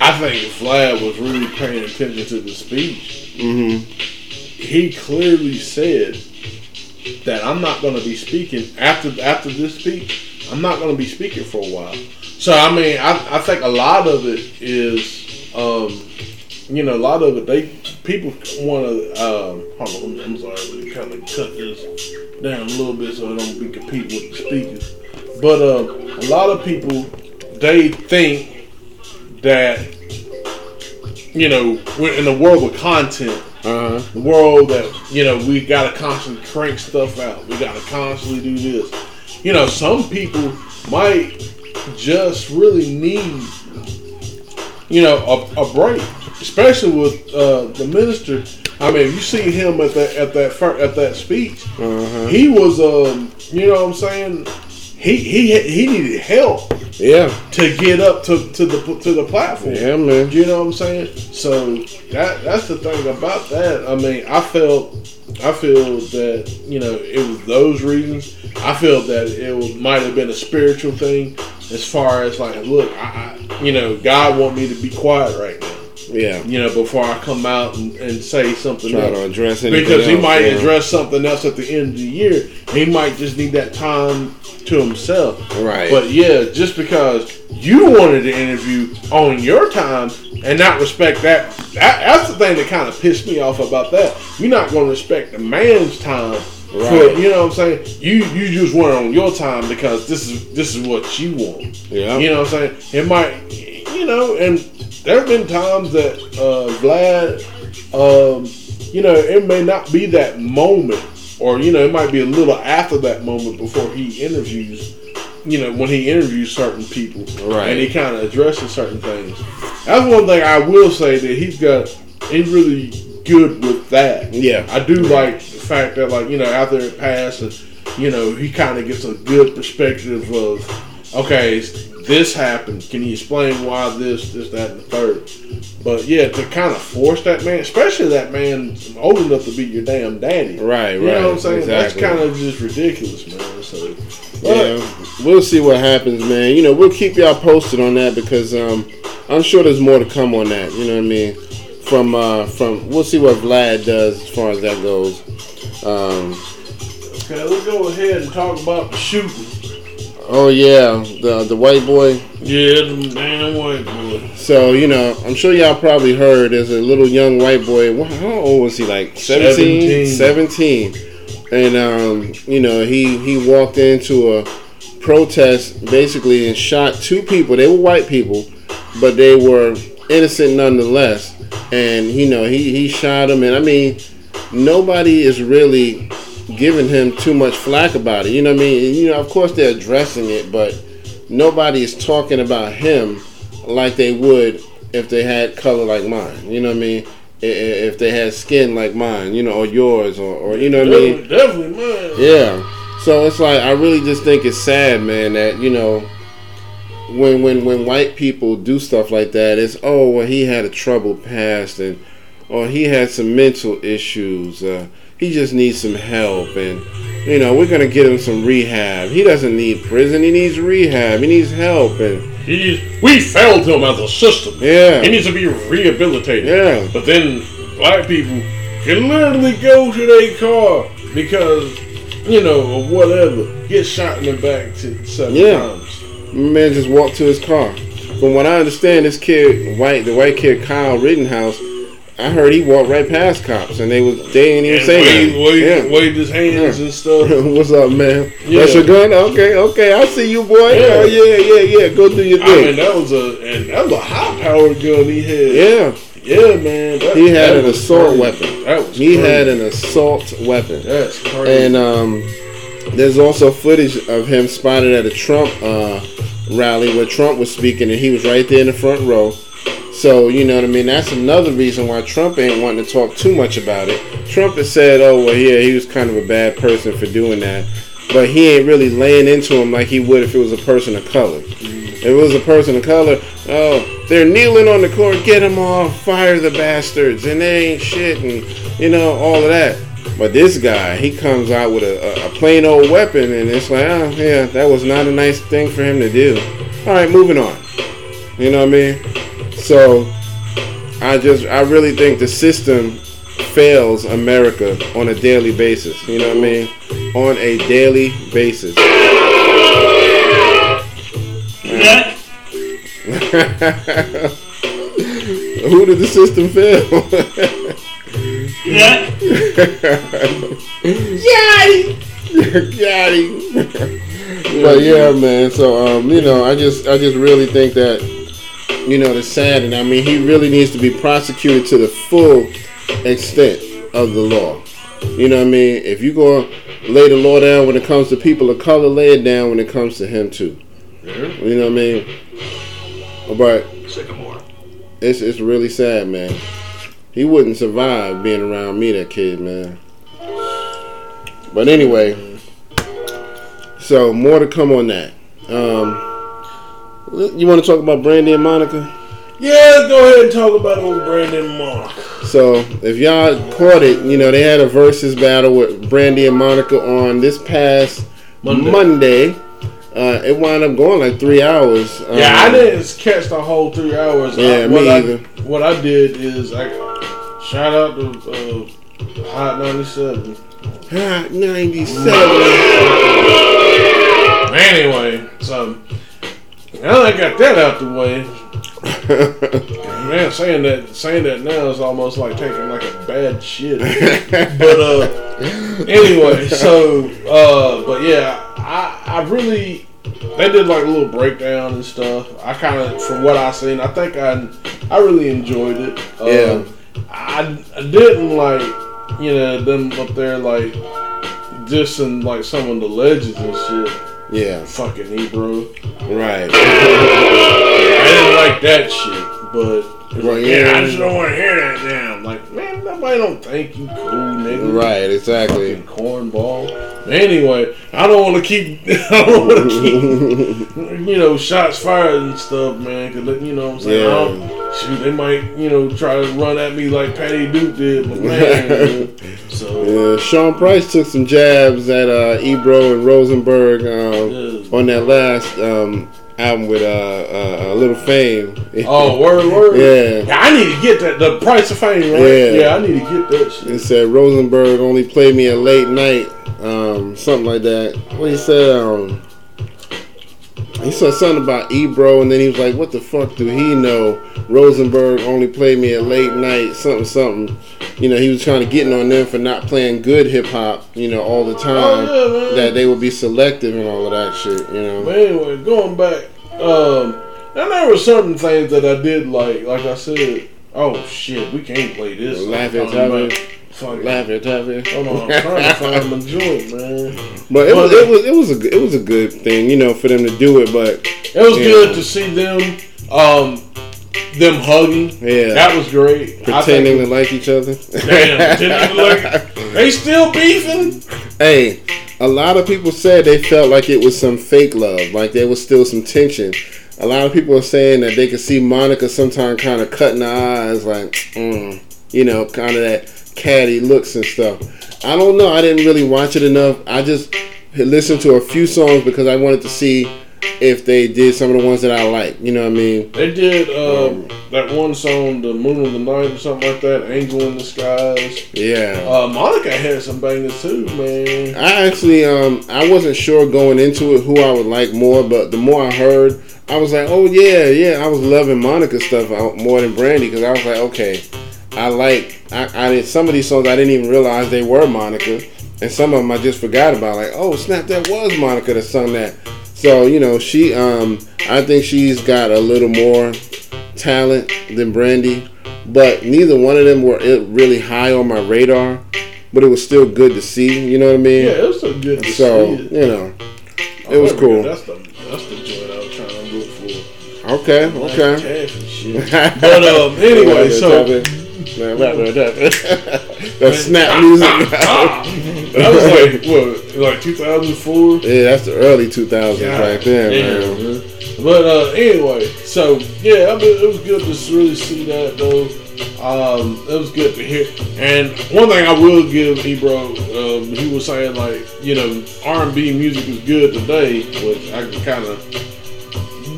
I think Vlad was really paying attention to the speech. mhm. He clearly said that I'm not gonna be speaking after after this speech. I'm not gonna be speaking for a while. So I mean, I, I think a lot of it is, um, you know, a lot of it they people want to. Um, hold on, I'm sorry, kind of cut this down a little bit so I don't be competing with the speakers. But uh, a lot of people they think that you know we're in the world of content Uh huh. the world that you know we gotta constantly crank stuff out. We gotta constantly do this. You know, some people might just really need you know a, a break, especially with uh, the minister. I mean, you see him at that at that fir- at that speech. Uh-huh. He was, um, you know, what I'm saying he he he needed help Yeah. to get up to, to the to the platform. Yeah, man. You know what I'm saying? So that that's the thing about that. I mean, I felt I feel that you know it was those reasons. I feel that it was, might have been a spiritual thing, as far as like, look, I, I you know, God want me to be quiet right now. Yeah. You know, before I come out and, and say something Try else. to address because he else, might yeah. address something else at the end of the year. He might just need that time to himself. Right. But yeah, just because you wanted to interview on your time and not respect that, that that's the thing that kind of pissed me off about that. You're not going to respect the man's time. For, Right. you know what I'm saying? You you just want it on your time because this is this is what you want. Yeah. You know what I'm saying? It might, you know, and there have been times that uh, Vlad, um, you know, it may not be that moment, or you know, it might be a little after that moment before he interviews. You know, when he interviews certain people, Right. and he kind of addresses certain things. That's one thing I will say that he's got. He's really good with that. Yeah. I do like the fact that, like, you know, after it passed, you know, he kind of gets a good perspective of, okay, this happened. Can you explain why this, this, that, and the third? But yeah, to kind of force that man, especially that man old enough to be your damn daddy. Right, You know what I'm saying? exactly. That's kind of just ridiculous, man. So, Yeah, we'll see what happens, man. You know, we'll keep y'all posted on that because um, I'm sure there's more to come on that. You know what I mean? From uh, from we'll see what Vlad does as far as that goes. Um, okay, let's go ahead and talk about the shooting. Oh yeah, the the white boy. Yeah, the damn white boy. So you know, I'm sure y'all probably heard. There's a little young white boy. How old was he? Like 17, 17. And um, you know, he he walked into a protest basically and shot two people. They were white people, but they were innocent nonetheless. And you know, he he shot them. And I mean, nobody is really giving him too much flack about it. You know what I mean? You know, of course they're addressing it, but nobody is talking about him like they would if they had color like mine. You know what I mean? If they had skin like mine, you know, or yours, or, or you know what I mean? Definitely, definitely, man. Yeah. So it's like I really just think it's sad, man, that you know when when when white people do stuff like that, it's oh well he had a troubled past and or he had some mental issues. Uh, he just needs some help and you know we're gonna get him some rehab. He doesn't need prison. He needs rehab. He needs help and He, we failed him as a system. Yeah. He needs to be rehabilitated. Yeah. But then black people can literally go to their car because, you know, or whatever, get shot in the back to seven Yeah. times. Man just walked to his car. From what I understand, this kid, white, the white kid Kyle Rittenhouse, I heard he walked right past cops, and they was they ain't even saying waved, waved, Yeah. waved his hands and stuff. What's up, man? Yeah. That's your gun? Okay, okay. I see you, boy. Yeah. Oh yeah, yeah, yeah. Go do your thing. I mean, that was a and that was a high powered gun he had. yeah, yeah, man. That, he had an assault crazy. weapon. That was He crazy. had an assault weapon. That's crazy. And um, there's also footage of him spotted at a Trump uh, rally where Trump was speaking, and he was right there in the front row. So you know what I mean. That's another reason why Trump ain't wanting to talk too much about it. Trump has said, "Oh well, yeah, he was kind of a bad person for doing that," but he ain't really laying into him like he would if it was a person of color. Mm-hmm. If it was a person of color, oh, they're kneeling on the court, get them off, fire the bastards, and they ain't shit, and you know all of that. But this guy, he comes out with a, a, a plain old weapon, and it's like, oh yeah, that was not a nice thing for him to do. All right, moving on. You know what I mean? So I just, I really think the system fails America on a daily basis. You know what I mean? On a daily basis. That Who did the system fail? Yeah. Got him. but yeah, man. So um, you know, I just I just really think that you know the sad, and I mean, he really needs to be prosecuted to the full extent of the law. You know what I mean? If you go lay the law down when it comes to people of color, lay it down when it comes to him too. You know what I mean? But Sycamore. it's it's really sad, man. He wouldn't survive being around me, that kid, man. But anyway, so more to come on that. Um, you want to talk about Brandy and Monica? Yeah, let's go ahead and talk about old Brandy and Mark. So if y'all caught it, you know they had a versus battle with Brandy and Monica on this past Monday. Monday. Uh, it wound up going like three hours. Yeah, I Um, didn't catch the whole three hours. Yeah, I, me what I, either. What I did is I shout out to uh, Hot 97. Hot 97. Anyway, so now that I got that out the way, man, saying that saying that now is almost like taking like a bad shit. but uh, anyway, so uh, but yeah, I I really they did like a little breakdown and stuff. I kind of from what I seen, I think I I really enjoyed it. Um, Yeah. I, I didn't like you know them up there like dissing like some of the legends and shit. Yeah, Fucking Ebro. right. I didn't like that shit, but Well, like, yeah. yeah, I just don't want to hear that now. I'm like, man, nobody don't think you cool, nigga. Right, exactly. Fucking cornball. Anyway, I don't want to keep, I don't want to keep, you know, shots fired and stuff, man. Cause you know what I'm saying. Don't- shoot, they might, you know, try to run at me like Patty Duke did, but man. so Yeah, Sean Price took some jabs at uh, Ebro and Rosenberg um, Yeah. on that last um, album with uh, uh, uh, Lil Fame. oh, word, word. Yeah. Yeah, I need to get that. The price of fame, right? Yeah. Yeah, I need to get that shit. It said Rosenberg only played me a late night, um, something like that. What he said, um, he said something about Ebro, and then he was like, "What the fuck do he know?" Rosenberg only played me at late night, something, something. You know, he was trying to get on them for not playing good hip hop, you know, all the time. Oh, yeah, man. that they would be selective and all of that shit, you know. But anyway, going back, um, and there were certain things that I did like. Like I said, oh shit, we can't play this. Laugh at about fucking- Laffy Taffy. Hold on, I'm trying to find my joint, man. But it was, it was it was a good- it was a good thing, you know, for them to do it. But It was good to see them, um, them hugging. Yeah. that was great. Pretending to like each other. Damn, pretending to like- they still beefing. Hey, a lot of people said they felt like it was some fake love, like there was still some tension. A lot of people are saying that they could see Monica sometimes kind of cutting her eyes, like, mm, you know, kind of that catty looks and stuff. I don't know. I didn't really watch it enough. I just listened to a few songs because I wanted to see if they did some of the ones that I like. You know what I mean? They did um, that one song, "The Moon of the Night" or something like that. "Angel in the Skies." Yeah. Uh, Monica had some bangers too, man. I actually, um, I wasn't sure going into it who I would like more, but the more I heard, I was like, oh yeah, yeah. I was loving Monica stuff out more than Brandy because I was like, okay, I like, I, I did some of these songs I didn't even realize they were Monica, and some of them I just forgot about. Like, oh snap, that was Monica that sung that. So you know, she, um, I think she's got a little more talent than Brandy, but neither one of them were really high on my radar. But it was still good to see. You know what I mean? Yeah, it was so good to So you know, Oh, it was cool. That's the that's the joint I was trying to look for. okay, okay. cash and shit. But um, anyway, so that snap music. that was like what, like 2004. yeah, that's the early 2000s God right there, damn, man. man. But uh, anyway, so yeah, I mean, it was good to really see that though. Um, it was good to hear. And one thing I will give Ebro, um, he was saying like, you know, R and B music is good today, which I can kind of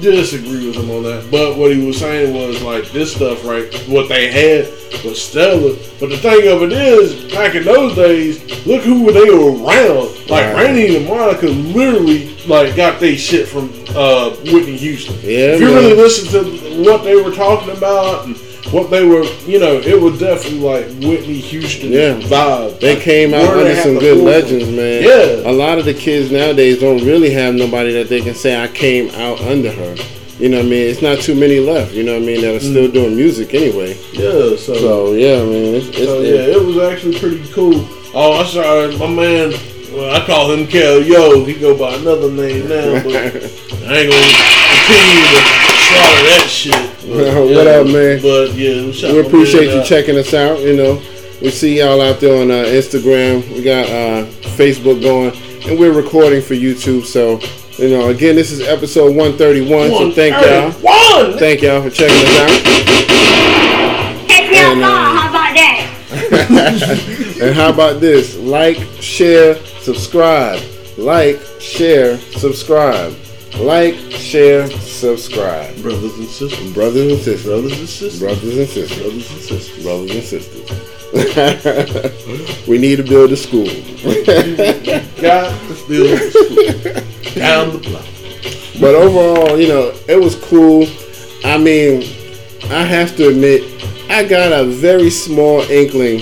disagree with him on that. But what he was saying was like this stuff, right? What they had was stellar. But the thing of it is, back in those days, look who they were around. Like Right. Brandy and Monica literally like got they shit from uh, Whitney Houston. Yeah, if you man. really listen to what they were talking about and what they were, you know, it was definitely like Whitney Houston Yeah. vibe. They Like, came out under some good legends, man. Yeah. A lot of the kids nowadays don't really have nobody that they can say I came out under her. You know what I mean? It's not too many left. You know what I mean? That are still Mm. doing music anyway. Yeah, so, So yeah, man. It's, it's, so yeah, it was actually pretty cool. Oh, I'm sorry, my man. Well, I call him Kel Yo. He go by another name now, but I ain't gonna continue to slaughter that shit. But, What up, man? But yeah, we appreciate you out. checking us out. You know, we see y'all out there on uh, Instagram. We got uh, Facebook going, and we're recording for YouTube. So, you know, again, this is episode 131. So thank y'all. One. Thank y'all for checking us out. Take me And, uh, how about that? And how about this? Like, share, subscribe. Like, share, subscribe. Like, share, subscribe. Brothers and sisters. Brothers and sisters. Brothers and sisters. Brothers and sisters. Brothers and sisters. Brothers and sisters. we need to build a school. Got to still down the block. But overall, you know, it was cool. I mean, I have to admit, I got a very small inkling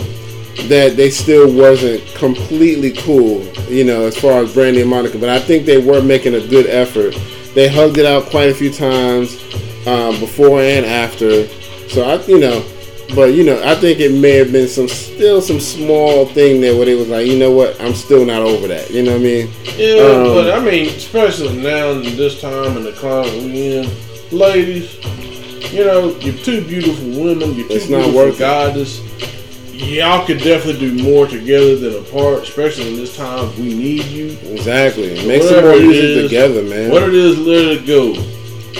that they still wasn't completely cool, you know, as far as Brandy and Monica. But I think they were making a good effort. They hugged it out quite a few times um, before and after. So I, you know, but you know, I think it may have been some still some small thing there where they was like, you know what, I'm still not over that. You know what I mean? Yeah, Um, but I mean, especially now this time in the climate we in, ladies, you know, you're two beautiful women, you're two It's not beautiful worth it. Y'all could definitely do more together than apart, especially in this time we need you. Exactly. Make some more music together, man. What it is, let it go.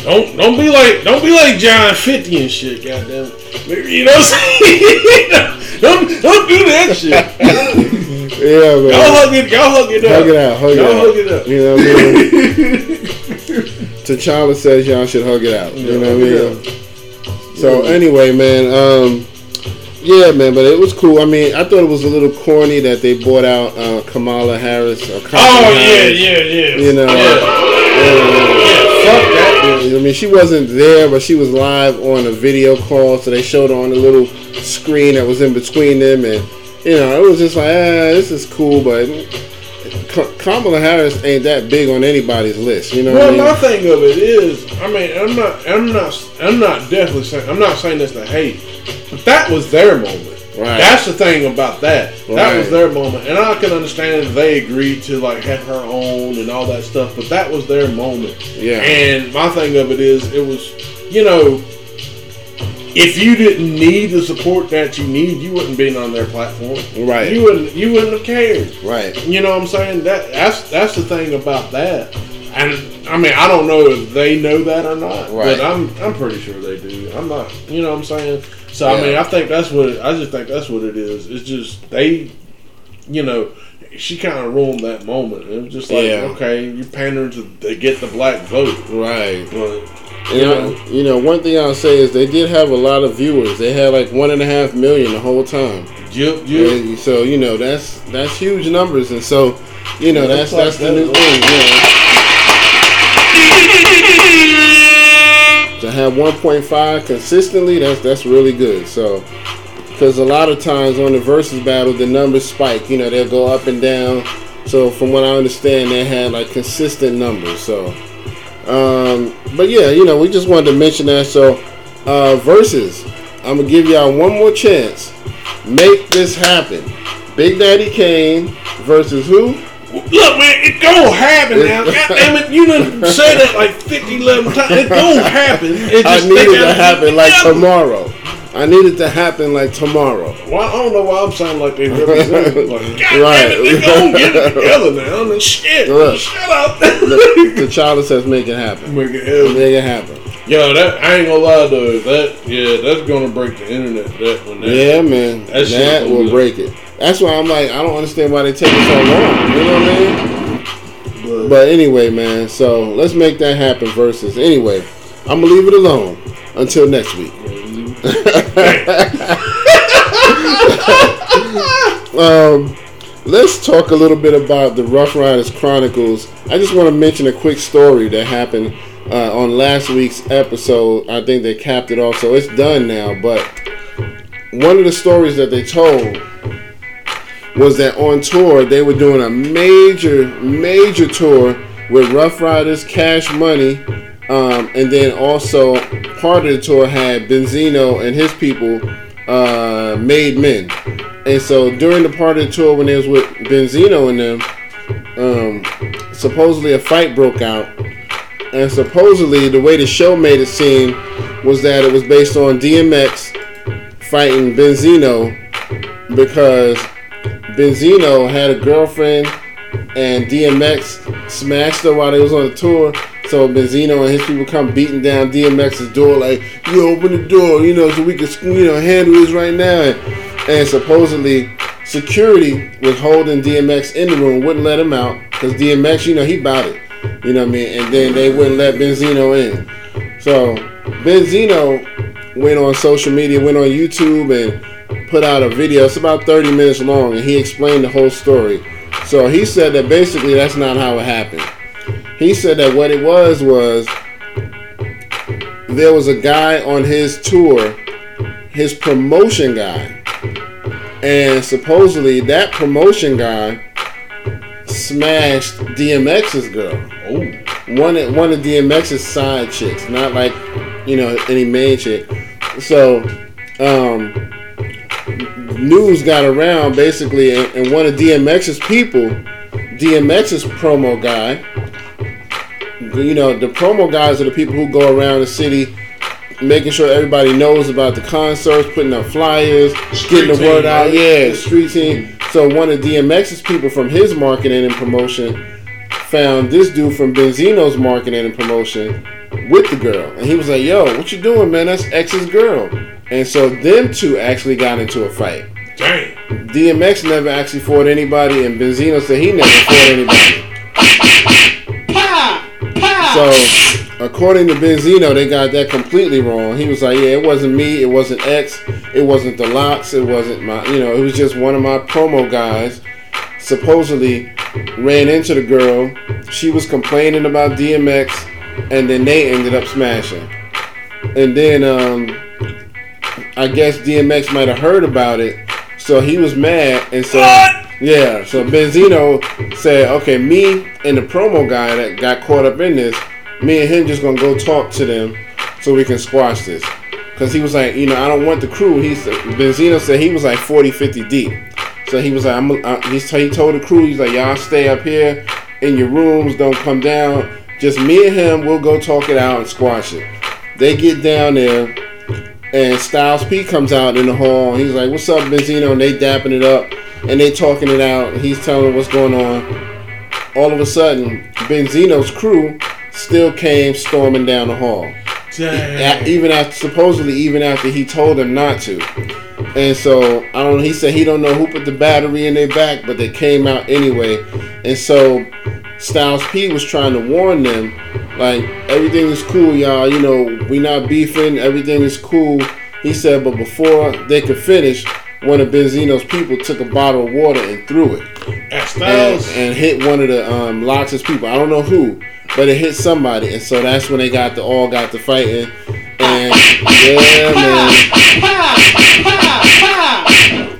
Don't don't be like don't be like John Fifty and shit, goddamn. You know what I'm saying? don't don't do that shit. yeah, man. Y'all hug it, y'all hug it up. Hug it out. Hug it Y'all out. hug it up. You know what I mean? T'Challa says y'all should hug it out. You know what I mean? So anyway, man, um, yeah, man, but it was cool. I mean, I thought it was a little corny that they bought out uh, Kamala Harris. Or Kamala Oh yeah, Harris. yeah, yeah. You know, yeah, uh, yeah. Fuck that bitch. I mean, she wasn't there, but she was live on a video call, so they showed her on a little screen that was in between them, and you know, it was just like, ah, this is cool, but Ka- Kamala Harris ain't that big on anybody's list, you know Well, what my I mean? thing of it is, I mean, I'm not, I'm not, I'm not definitely saying, I'm not saying this to hate, but that was their moment. Right. That's the thing about that. That was their moment, and I can understand they agreed to like have her own and all that stuff, but that was their moment. Yeah. And my thing of it is, it was, you know, if you didn't need the support that you need, you wouldn't been on their platform. Right. You wouldn't. You wouldn't have cared. Right. You know what I'm saying? That that's that's the thing about that. And I mean, I don't know if they know that or not, Right. but I'm I'm pretty sure they do. I'm not. You know what I'm saying? So I mean, I think that's what it, I just think that's what it is. It's just they, you know, she kind of ruined that moment. It was just like, Yeah. okay, you pandering to, to get the black vote, Right. but You know, you know, one thing I'll say is they did have a lot of viewers. They had like one and a half million the whole time. yep, yep. And so you know that's that's huge numbers, and so you know Yeah, that's that's that's the new thing. You know, have 1.5 consistently, that's that's really good. So because a lot of times on the versus battle, the numbers spike. You know, they'll go up and down. So from what I understand, they had like consistent numbers. So. Um, but yeah, you know, we just wanted to mention that. So, uh, versus, I'm gonna give y'all one more chance. Make this happen. Big Daddy Kane versus who? Look, man, it gonna happen now. God damn it, you done said that like 50, 11 times. It gonna happen. It I just need it to happen like together. tomorrow. I need it to happen like tomorrow. Well, I don't know why I'm sounding like they represent. Like, God Right. damn it, they gonna get it together now. And shit, Look. shut up. T'Challa says make it happen. Make it happen. Make it happen. Yo, that I ain't gonna lie though. That yeah, that's gonna break the internet. That one. That, Yeah, man. That shit That will break it. That's why I'm like, I don't understand why they take so long. You know what I mean? But, But anyway, man, so let's make that happen. Versus anyway, I'm gonna leave it alone until next week. um, let's talk a little bit about the Ruff Ryders Chronicles. I just want to mention a quick story that happened uh, on last week's episode. I think they capped it off, so it's done now. But one of the stories that they told was that on tour they were doing a major, major tour with Ruff Ryders, Cash Money, um, and then also part of the tour had Benzino and his people, uh, Made Men. And so during the part of the tour when they was with Benzino and them, um, supposedly a fight broke out, and supposedly the way the show made it seem was that it was based on DMX fighting Benzino because Benzino had a girlfriend and DMX smashed her while they was on the tour. So Benzino and his people come beating down DMX's door like, you open the door, you know, so we can, you know, handle this right now. And, and supposedly security was holding DMX in the room, wouldn't let him out because DMX, you know, he bought it. You know what I mean? And then they wouldn't let Benzino in. So Benzino went on social media, went on YouTube and put out a video. It's about 30 minutes long and he explained the whole story. So he said that basically that's not how it happened. He said that what it was was there was a guy on his tour, his promotion guy. And supposedly that promotion guy smashed DMX's girl. oh, One of one of DMX's side chicks, not like you know any main chick. So, um, news got around basically, and, and one of DMX's people, DMX's promo guy. You know, the promo guys are the people who go around the city, making sure everybody knows about the concerts, putting up flyers, Street getting the team, word out. right? Yeah, street team. So one of DMX's people from his marketing and promotion found this dude from Benzino's marketing and promotion with the girl. And he was like, yo, what you doing, man? That's X's girl. And so them two actually got into a fight. dang. DMX never actually fought anybody, and Benzino said he never fought anybody. So, according to Benzino, they got that completely wrong. He was like, yeah, it wasn't me, it wasn't X, it wasn't the LOX, it wasn't my, you know, it was just one of my promo guys. Supposedly ran into the girl. She was complaining about DMX, and then they ended up smashing. And then, um, I guess DMX might have heard about it, so he was mad, and so yeah, so Benzino said, okay, me and the promo guy that got caught up in this, me and him just gonna go talk to them so we can squash this. Cause he was like, you know, I don't want the crew. He said, Benzino said he was like 40, 50 deep. So he was like, I'm, he's, he told the crew, he's like, y'all stay up here in your rooms, don't come down. Just me and him, we'll go talk it out and squash it. They get down there, and Styles P comes out in the hall. He's like, "What's up, Benzino?" And they dapping it up, and they talking it out. He's telling what's going on. All of a sudden, Benzino's crew still came storming down the hall. Dang. Even after supposedly even after he told them not to. And so I don't. He said he don't know who put the battery in their back, but they came out anyway. And so Styles P was trying to warn them, like everything is cool, y'all. You know we not beefing. Everything is cool. He said, but before they could finish, one of Benzino's people took a bottle of water and threw it At and, and hit one of the um, LOX's people. I don't know who, but it hit somebody, and so that's when they got the all got to fighting. And yeah, man.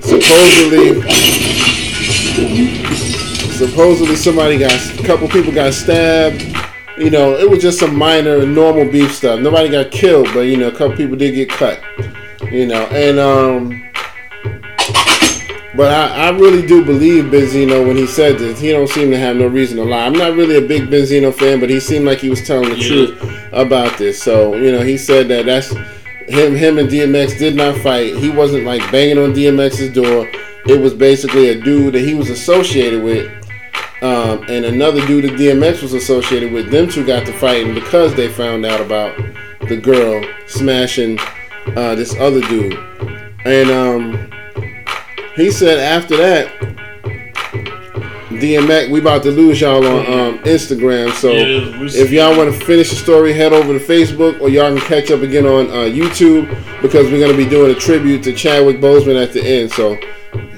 Supposedly, supposedly somebody got a couple people got stabbed. You know, it was just some minor normal beef stuff. Nobody got killed, but you know, a couple people did get cut. You know, and um. But I, I really do believe Benzino when he said this. He don't seem to have no reason to lie. I'm not really a big Benzino fan, but he seemed like he was telling the Yeah. truth about this. So you know, he said that that's him. Him and DMX did not fight. He wasn't like banging on DMX's door. It was basically a dude that he was associated with, um, and another dude that DMX was associated with. Them two got to fighting because they found out about the girl smashing uh, this other dude, and um, he said after that, DMX. We about to lose y'all on um, Instagram. So Yeah, if y'all want to finish the story, head over to Facebook, or y'all can catch up again on uh, YouTube because we're gonna be doing a tribute to Chadwick Boseman at the end. So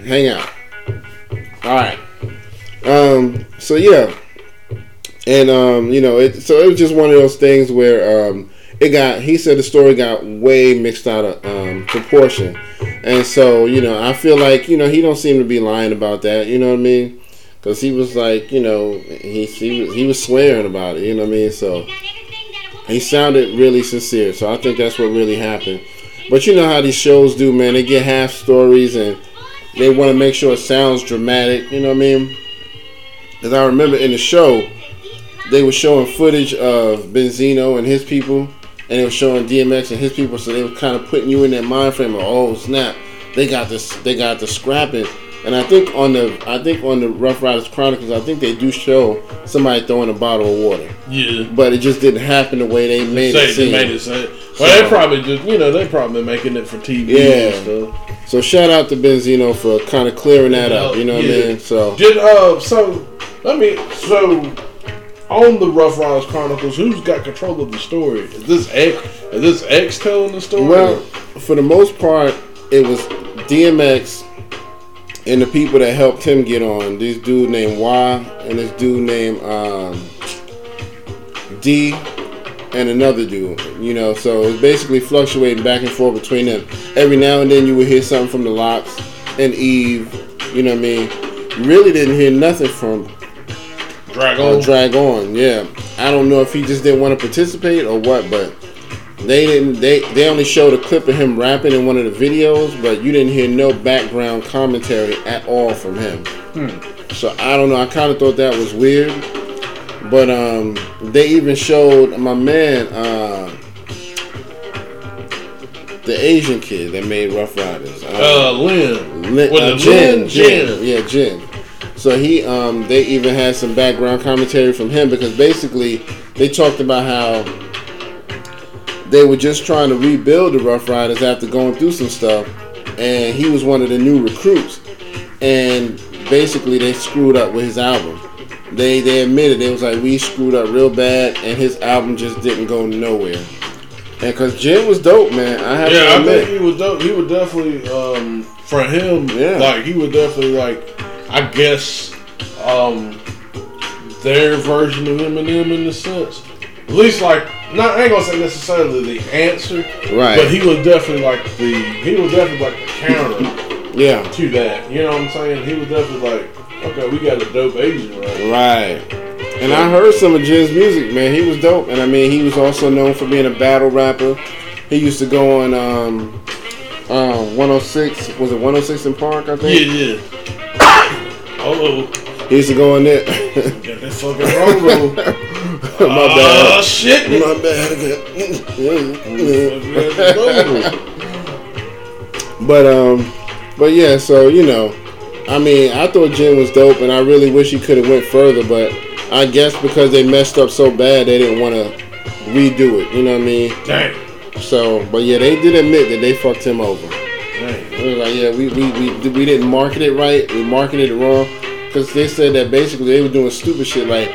hang out. All right. Um. So yeah, and um, you know, it. So it was just one of those things where um, it got. He said the story got way mixed out of um, proportion, and so you know, I feel like you know he don't seem to be lying about that. You know what I mean? Because he was like, you know, he he was, he was swearing about it. You know what I mean? So he sounded really sincere. So I think that's what really happened. But you know how these shows do, man. They get half stories and they want to make sure it sounds dramatic. You know what I mean? Because I remember in the show, they were showing footage of Benzino and his people, and they were showing DMX and his people. So they were kind of putting you in that mind frame of, oh snap, they got this, they got the scrapping. And I think on the, I think on the Ruff Ryders Chronicles, I think they do show somebody throwing a bottle of water, Yeah. but it just didn't happen the way they made Say, it they seem. made it. Well, they probably just, you know, they probably making it for TV Yeah. and stuff. So shout out to Benzino for kind of clearing that up. You know what Yeah. I mean? So Did uh, so let me so on the Ruff Ryders Chronicles, who's got control of the story? Is this X? Is this X telling the story? well, for the most part, it was DMX and the people that helped him get on. This dude named Y and this dude named um, D and another dude. You know, so it's basically fluctuating back and forth between them. Every now and then you would hear something from the LOX and Eve. You know what I mean? You really didn't hear nothing from drag uh, on. Drag-On. Yeah, I don't know if he just didn't want to participate or what, but they didn't. They they only showed a clip of him rapping in one of the videos, but you didn't hear no background commentary at all from him. So I don't know. I kind of thought that was weird, but um, they even showed my man. Uh, the Asian kid that made Ruff Ryders. Um, uh, Lynn. Lin- What uh, Lin? Jin, Jin. yeah, Jin. So he, um, they even had some background commentary from him because basically they talked about how they were just trying to rebuild the Ruff Ryders after going through some stuff, and he was one of the new recruits, and basically they screwed up with his album. They they admitted they was like we screwed up real bad, and his album just didn't go nowhere. And cause Jin was dope, man, I have Yeah, to I admit. think he was. dope. He would definitely, um, for him, Yeah. like he would definitely like, I guess, um, their version of Eminem in the sense. At least like, not I ain't gonna say necessarily the answer, Right. But he was definitely like the he was definitely like the counter yeah. to that. You know what I'm saying? He was definitely like, okay, we got a dope Asian right. Right. And I heard some of Jin's music, man. He was dope. And I mean, he was also known for being a battle rapper. He used to go on um, uh, 106. Was it 106 & Park, I think? yeah. Yeah. oh, He used to go on there. got that fucking Roro. My Oh bad. shit! My bad. but, um, but yeah, so, you know, I mean, I thought Jin was dope, and I really wish he could have went further, but I guess because they messed up so bad, they didn't want to redo it. You know what I mean? Dang. So, but yeah, they did admit that they fucked him over. Dang. It was like, yeah, we, we, we, we didn't market it right. We marketed it wrong. Because they said that basically they were doing stupid shit like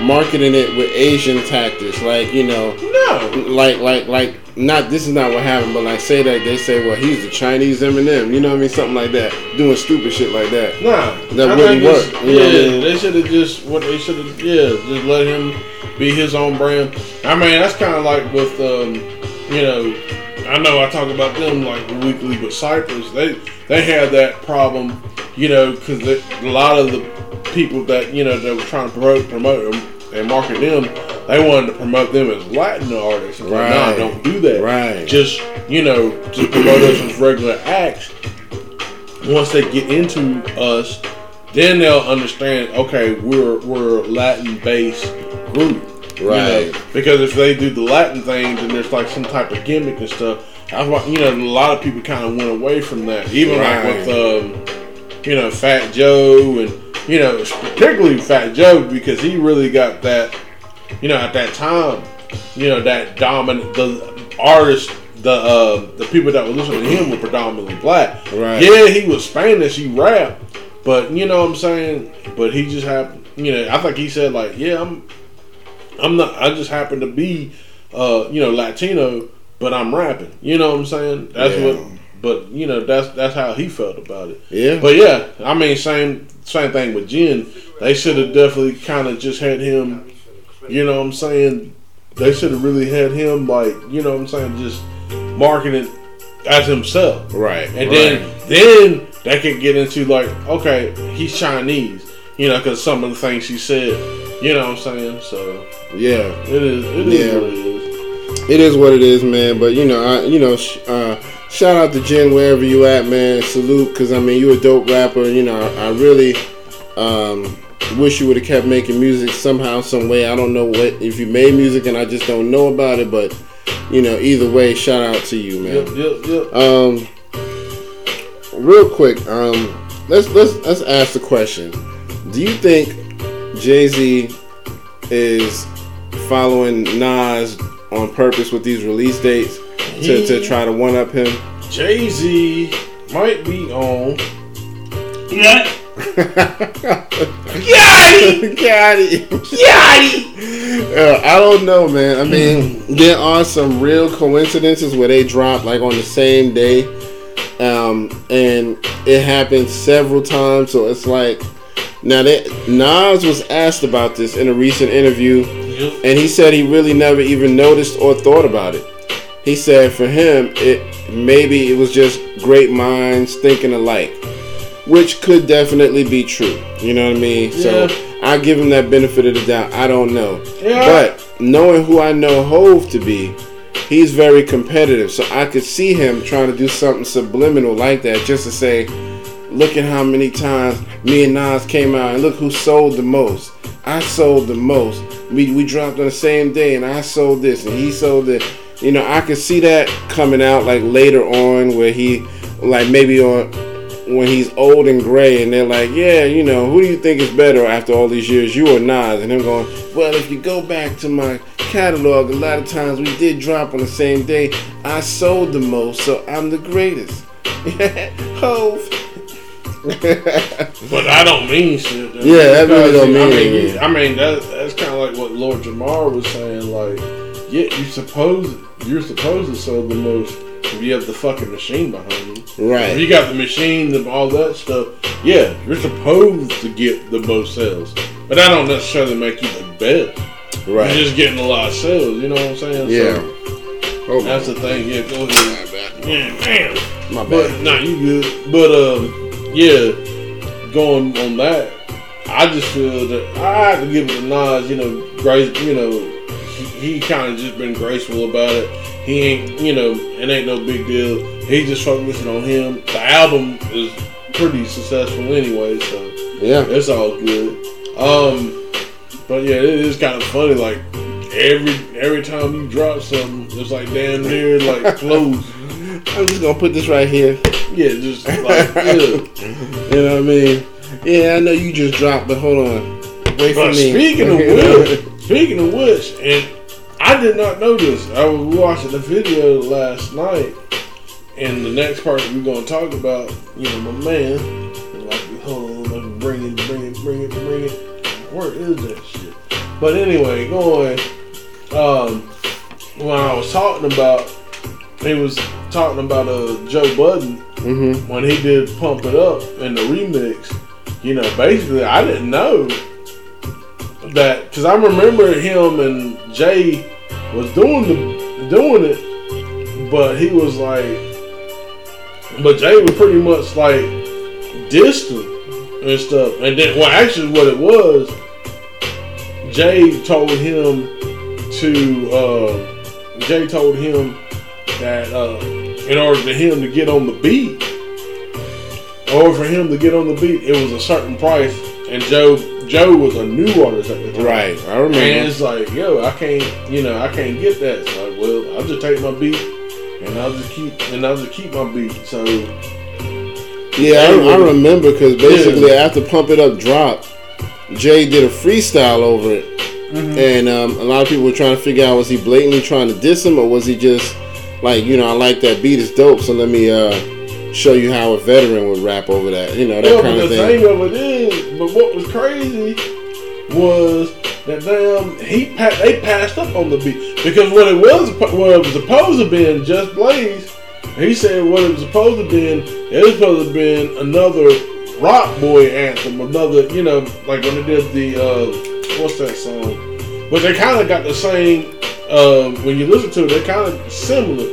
marketing it with Asian tactics. Like, you know, No. like, like, like, not, this is not what happened, but like say that they say, well, he's the Chinese Eminem. You know what I mean? Something like that. Doing stupid shit like that. Nah. That I wouldn't work, what I Yeah, mean? they should have just what they should have. Yeah, just let him be his own brand. I mean, that's kind of like with um, you know, I know I talk about them like weekly with Cypress. They they had that problem, you know, because a lot of the people that you know that were trying to promote promote them and market them, they wanted to promote them as Latin artists. Right. like, nah, don't do that. Right. Just you know, just promote us as regular acts once they get into us, then they'll understand. Okay, we're we're Latin based group, you know? Right. Because if they do the Latin things and there's like some type of gimmick and stuff, why you know a lot of people kind of went away from that. Even like with um, you know Fat Joe and you know particularly Fat Joe because he really got that you know at that time you know that dominant the artist. the uh, the people that were listening to him were predominantly black. Right. Yeah, he was Spanish. He rapped, But you know what I'm saying. But he just happened. You know, I think he said like, yeah, I'm, I'm not. I just happen to be, uh, you know, Latino, but I'm rapping. You know what I'm saying? That's Yeah. what. But you know, that's that's how he felt about it. Yeah. But yeah, I mean, same same thing with Jin. They should have definitely kind of just had him. You know what I'm saying? They should have really had him like, you know what I'm saying, just marketing as himself. Right. And then then they could get into like, okay, he's Chinese, you know, because some of the things he said, you know what I'm saying. So yeah. it is, it is Yeah. what it is. It is what it is, man. But you know, I, you know, sh- uh, shout out to Jin wherever you at, man. Salute, because I mean, you a dope rapper. You know, I, I really um, wish you would have kept making music somehow, some way. I don't know what if you made music and I just don't know about it, but you know, either way, shout out to you, man. Yep, yep, yep. Um, real quick, um, let's let's let's ask the question: Do you think Jay Z is following Nas on purpose with these release dates to, to try to one up him? Jay Z might be on. Yeah. Got it. Uh, I don't know, man. I mean, there are some real coincidences where they drop like on the same day, um, and it happened several times. So it's like now that Nas was asked about this in a recent interview, Yep. and he said he really never even noticed or thought about it. He said for him, it maybe it was just great minds thinking alike, which could definitely be true. You know what I mean? So I give him that benefit of the doubt. I don't know, Yeah. but knowing who I know Hove to be, he's very competitive. So I could see him trying to do something subliminal like that, just to say, look at how many times me and Nas came out, and look who sold the most. I sold the most. We we dropped on the same day, and I sold this, and he sold it. You know, I could see that coming out like later on, where he, like maybe on when he's old and gray, and they're like, yeah, you know, who do you think is better after all these years, you or Nas? And him going, well, if you go back to my catalog, a lot of times we did drop on the same day. I sold the most, so I'm the greatest. Hove. But I don't mean shit. though. Yeah, that really don't I mean mean, I mean that that's kind of like what Lord Jamar was saying. Like, yeah, you suppose you're supposed to sell the most if you have the fucking machine behind you. Right. If you got the machine and all that stuff, yeah, you're supposed to get the most sales. But that don't necessarily make you the best. Right. You're just getting a lot of sales. You know what I'm saying? Yeah. So Hold that's the thing. Yeah, go ahead. Yeah, damn. My But bad. nah, you good. But um, yeah, going on that, I just feel that I have to give it to Nas. You know, grace. You know, he, he kind of just been graceful about it. He ain't, you know, it ain't no big deal. He just focusing on him. The album is pretty successful anyway, so Yeah. it's all good. Um, but yeah, it is kind of funny. Like every every time you drop something, it's like damn near like close. I'm just gonna put this right here. Yeah, just like yeah. You know what I mean? Yeah, I know you just dropped, but hold on. Wait for me. speaking of which, speaking of which, and I did not know this. I was watching the video last night, and the next part we're gonna talk about, you know, my man. Like, hold on, let me bring it, bring it, bring it, bring it. Where is that shit? But anyway, going. Um, when I was talking about, he was talking about uh Joe Budden hmm when he did Pump It Up in the remix, you know, basically I didn't know that because I remember him and Jay was doing the doing it, but he was like, but Jay was pretty much like distant and stuff. And then, well, actually, what it was, Jay told him to, uh, Jay told him that uh, in order for him to get on the beat, or for him to get on the beat, it was a certain price. And Joe, Joe was a new artist at the time. Right, I remember. And it's like, yo, I can't, you know, I can't get that. Like, well, I'll just take my beat and I'll just keep and I'll just keep my beat. So Yeah, I, I remember because basically after Pump It Up dropped, Jay did a freestyle over it, Mm-hmm. and um, a lot of people were trying to figure out was he blatantly trying to diss him or was he just like, you know, I like that beat, it's dope, so let me uh, show you how a veteran would rap over that. You know that Yeah, kind but of the thing. thing of it is, but what was crazy was that damn he they passed up on the beat because what it was what it was supposed to be Just Blaze. He said what it was supposed to be, it was supposed to be another Roc Boy anthem, another you know like when they did the uh, what's that song? But they kind of got the same. Uh, when you listen to it, they're kind of similar.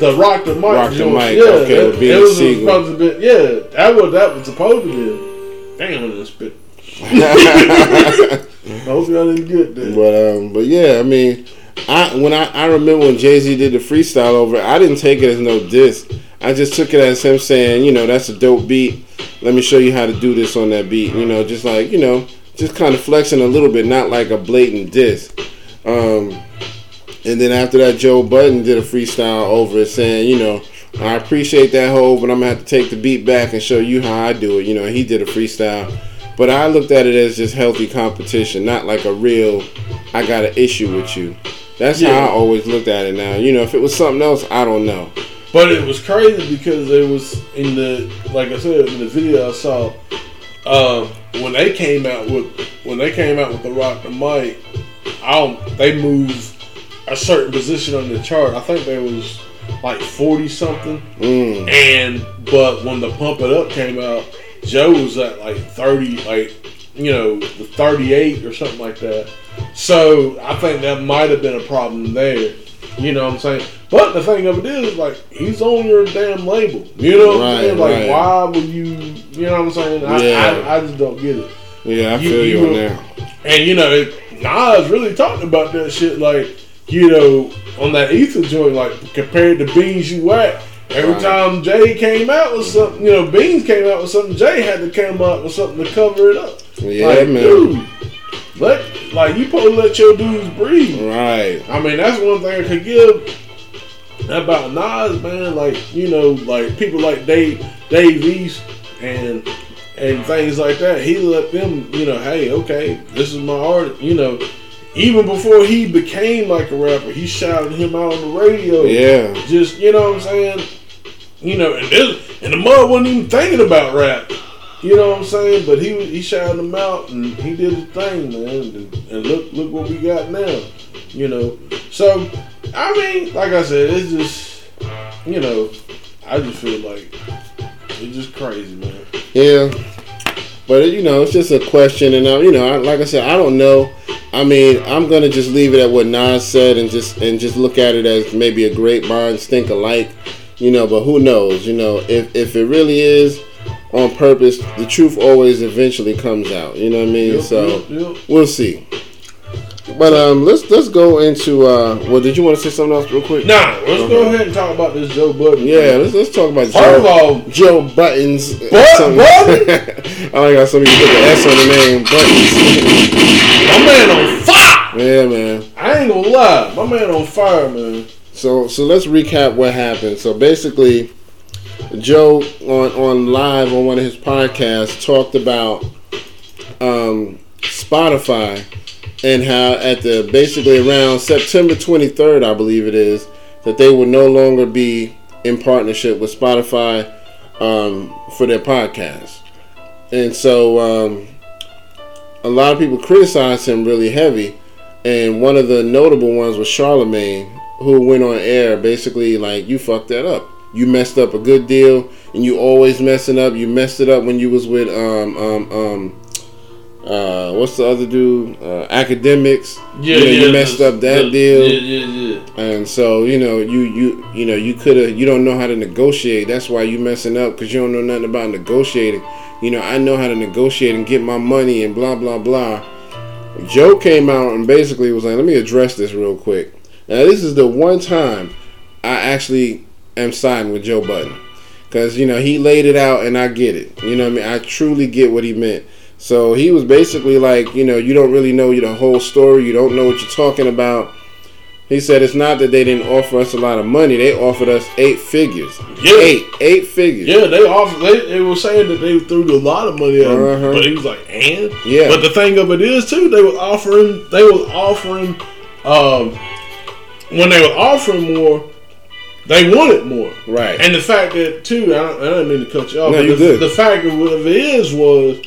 The Roc the Mic, Rock the. Mic, yeah, okay, that- with it Beanie was Sigel. supposed to be, yeah, that was that was supposed to be. Damn, I didn't spit. I hope y'all didn't get that. But um, but yeah, I mean, I when I, I remember when Jay Z did the freestyle over, it, I didn't take it as no diss. I just took it as him saying, you know, that's a dope beat. Let me show you how to do this on that beat. You know, just like you know, just kind of flexing a little bit, not like a blatant diss. Um, and then after that, Joe Budden did a freestyle over it, saying, you know, I appreciate that whole, but I'm gonna have to take the beat back and show you how I do it. You know, he did a freestyle, but I looked at it as just healthy competition, not like a real, I got an issue with you. That's Yeah. how I always looked at it. Now, you know, if it was something else, I don't know. But it was crazy because it was in the like I said in the video I saw um, when they came out with when they came out with the Roc the Mic, I don't, they moved a certain position on the chart. I think there was like forty something, Mm. and but when the Pump It Up came out, Joe was at like thirty, like you know, thirty eight or something like that. So I think that might have been a problem there. You know what I'm saying? But the thing of it is, like, he's on your damn label. You know what I'm saying? Like, right. why would you? You know what I'm saying? I, Yeah. I, I just don't get it. Yeah, I You- feel you, you on that. And you know, Nas really talked about that shit, like you know, on that Ether joint, like compared to Beans You Whack. Every Right. time Jay came out with something, you know, Beans came out with something, Jay had to come out with something to cover it up. Yeah, like, man. dude, let like you to let your dudes breathe. Right. I mean, that's one thing I could give about Nas, man. Like you know, like people like Dave, Dave East and and things like that. He let them, you know, hey, okay, this is my art. You know, even before he became like a rapper, he shouted him out on the radio. Yeah. just you know what I'm saying. You know, and this and the mud wasn't even thinking about rap. You know what I'm saying? But he he shouted him out and he did his thing, man. And, and look look what we got now. You know, so I mean, like I said, it's just you know, I just feel like it's just crazy, man. Yeah, but you know, it's just a question, and uh, you know, I, like I said, I don't know. I mean, I'm gonna just leave it at what Nas said, and just and just look at it as maybe a great minds think alike, you know. But who knows? You know, if if it really is on purpose, the truth always eventually comes out. You know what I mean? Yep, so yep, yep. we'll see. But um, let's let's go into uh. Well, did you want to say something else real quick? Now let's go ahead and talk about this Joe Budden. Yeah, let's let's talk about First of Joe, all, Joe Buttons. But- Budden? I like how somebody put the S on the name, Buttons. my man on fire. yeah, man. I ain't gonna lie, my man on fire, man. So so let's recap what happened. So basically, Joe on on live on one of his podcasts talked about um, Spotify and how at the basically around September 23rd, I believe it is, that they would no longer be in partnership with Spotify um, for their podcast. And so um, a lot of people criticized him really heavy. And one of the notable ones was Charlamagne, who went on air basically like, you fucked that up. You messed up a good deal, and you always messing up. You messed it up when you was with um um um uh what's the other dude? Uh, Akademiks. Yeah, you, know, yeah, you messed up that the- deal. Yeah, yeah, yeah. And so you know you you you know you could have you don't know how to negotiate. That's why you messing up because you don't know nothing about negotiating. You know I know how to negotiate and get my money and blah blah blah. Joe came out and basically was like, "Let me address this real quick." Now this is the one time I actually am siding with Joe Budden because you know he laid it out and I get it. You know what I mean? I truly get what he meant. So he was basically like, you know, you don't really know the whole story. You don't know what you're talking about. He said it's not that they didn't offer us a lot of money. They offered us eight figures. Yeah. Eight, eight figures. Yeah, they offered. They, they were saying that they threw a lot of money at him, Uh-huh. but he was like, "And Yeah. But the thing of it is, too, they were offering. They were offering. Um, when they were offering more, they wanted more. Right. And the fact that too, I don't, I don't mean to cut you off. No, but you the, good. the fact of it is was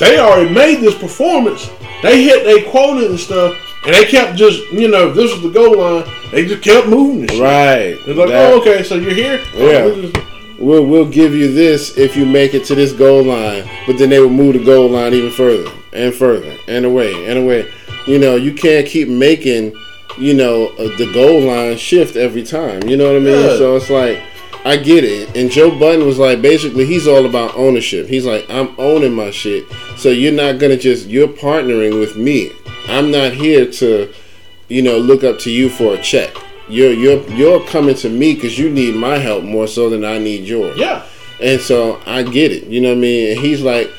they already made this performance. They hit their quota and stuff, and they kept just you know this was the goal line. They just kept moving. This shit. Right. It's like, That- oh, okay, so you're here. Yeah. Oh, we just- We'll, we'll give you this if you make it to this goal line, but then they will move the goal line even further and further and away and away. You know, you can't keep making, you know, uh, the goal line shift every time. You know what I mean? Yeah. So it's like, I get it. And Joe Budden was like, basically, he's all about ownership. He's like, I'm owning my shit. So you're not gonna just you're partnering with me. I'm not here to, you know, look up to you for a check. You're you're you're coming to me because you need my help more so than I need yours. yeah. And so I get it. You know what I mean? And he's like,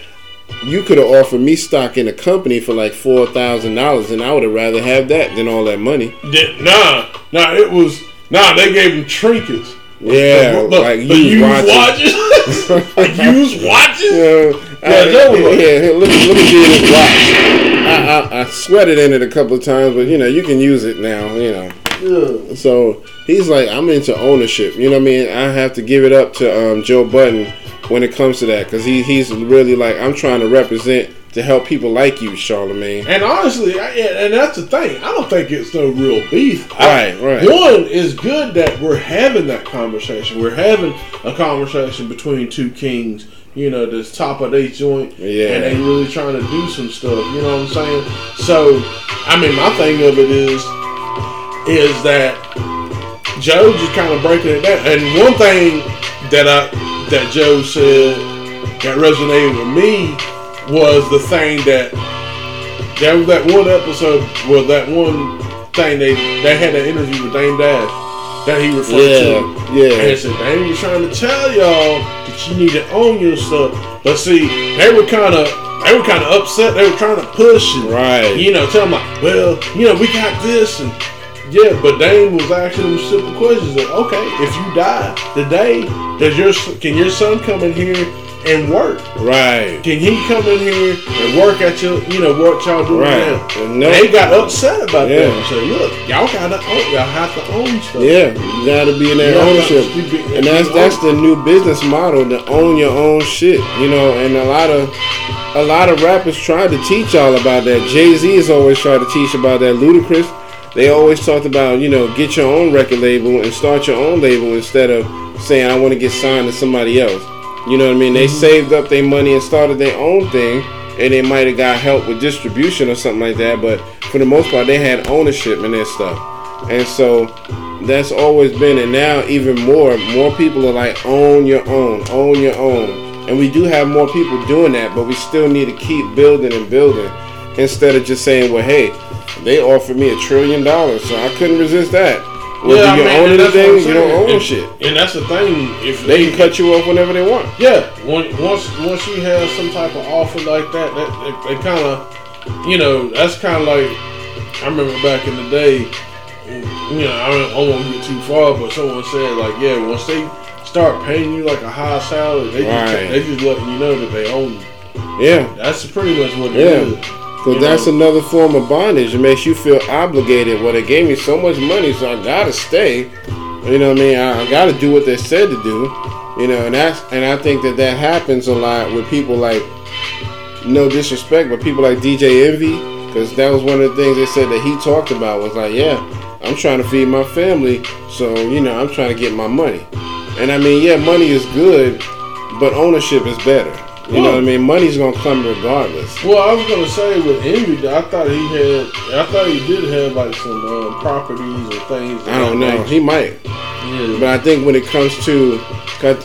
you could have offered me stock in a company for like four thousand dollars, and I would have rather have that than all that money. Did- Nah, nah, it was nah. They gave him trinkets. Yeah, The- the- like the used watches. watches. Like used watches. Yeah, I, Yeah, yeah, let, me, get his watch. I, I, I sweated in it a couple of times, but you know, you can use it now, you know. Yeah. So he's like, I'm into ownership. You know what I mean? I have to give it up to um, Joe Budden when it comes to that because he, he's really like, I'm trying to represent to help people like you, Charlamagne. And honestly, I, and that's the thing. I don't think it's no real beef. I- Right, right. One is good that we're having that conversation. We're having a conversation between two kings. You know, that's top of their joint, Yeah. and they really trying to do some stuff. You know what I'm saying? So, I mean, my thing of it is, is that Joe just kind of breaking it down. And one thing that I that Joe said that resonated with me was the thing that that was that one episode was that one thing they they had an interview with Dame Dash that he referred Yeah, to. yeah. And he said Dame was trying to tell y'all that you need to own your stuff. But see, they were kinda they were kinda upset, they were trying to push and Right. you know, tell them like, well, you know, we got this and yeah, but Dame was asking them simple questions like, okay, if you die today, does your can your son come in here and work? Right. Can he come in here and work at your, you know, what y'all doing Right. now? And no- they got upset about Yeah. that and said, look, y'all gotta own, y'all have to own stuff. Yeah, you gotta be in that Yeah, ownership, be- and that's that's the new business model to own your own shit. You know, and a lot of a lot of rappers tried to teach y'all about that. Jay Z is always trying to teach about that. Ludacris, they always talked about you know get your own record label and start your own label instead of saying I want to get signed to somebody else. You know what I mean? They mm-hmm. saved up their money and started their own thing, and they might have got help with distribution or something like that. But for the most part, they had ownership in their stuff, and so that's always been. And now even more, more people are like own your own, own your own, and we do have more people doing that. But we still need to keep building and building instead of just saying, well, hey, they offered me a trillion dollars, so I couldn't resist that. Well, Yeah, do you I mean, own and that's what I'm anything? You don't own And- shit. And that's the thing. If They can cut you off whenever they want. Yeah, when, once once you have some type of offer like that, that they, kind of, you know, that's kind of like I remember back in the day. You know, I don't, I don't want to get too far, but someone said like, yeah, once they start paying you like a high salary, they just Right. they just letting you know that they own you. Yeah. That's pretty much what it Yeah. is. Because that's know? another form of bondage. It makes you feel obligated. Well, they gave me so much money, so I gotta stay. You know what I mean? I, I gotta do what they said to do. You know, and that's and I think that that happens a lot with people like, no disrespect, but people like DJ Envy, because that was one of the things they said that he talked about was like, yeah, I'm trying to feed my family, so you know, I'm trying to get my money. And I mean, yeah, money is good, but ownership is better. You know what I mean? Money's gonna come regardless. Well, I was gonna say with Envy, I thought he had, I thought he did have like some um, properties and things. I don't know. nature. He might. Yeah. But I think when it comes to,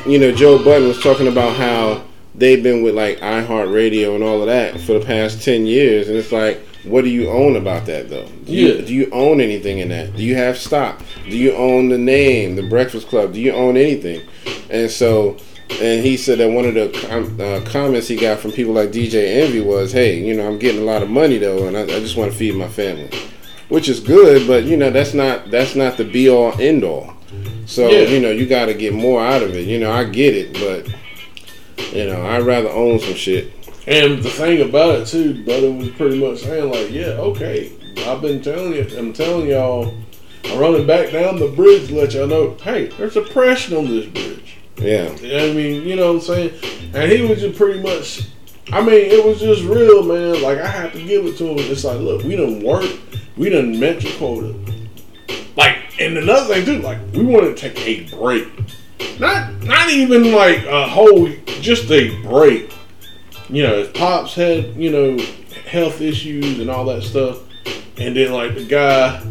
you know, Joe Budden was talking about how they've been with like iHeartRadio and all of that for the past 10 years. And it's like, what do you own about that though? Do you, Yeah. do you own anything in that? Do you have stock? Do you own the name, the Breakfast Club? Do you own anything? And so, and he said that one of the com- uh, comments he got from people like DJ Envy was, hey, you know, I'm getting a lot of money though, and I, I just want to feed my family. Which is good, but you know that's not that's not the be all end all. So Yeah. you know you got to get more out of it. You know I get it, but you know I'd rather own some shit. And the thing about it too, brother was pretty much saying like, yeah, okay, I've been telling you, I'm telling y'all, I'm running back down the bridge to let y'all know, hey, there's oppression on this bridge. Yeah. I mean, you know what I'm saying? And he was just pretty much, I mean, it was just real, man. Like, I have to give it to him. It's like, look, we done worked, we done met your quota. Like, and another thing, too, like, we want to take a break. Not, not even like a whole, just a break. You know, pops had, you know, health issues and all that stuff. And then, like, the guy,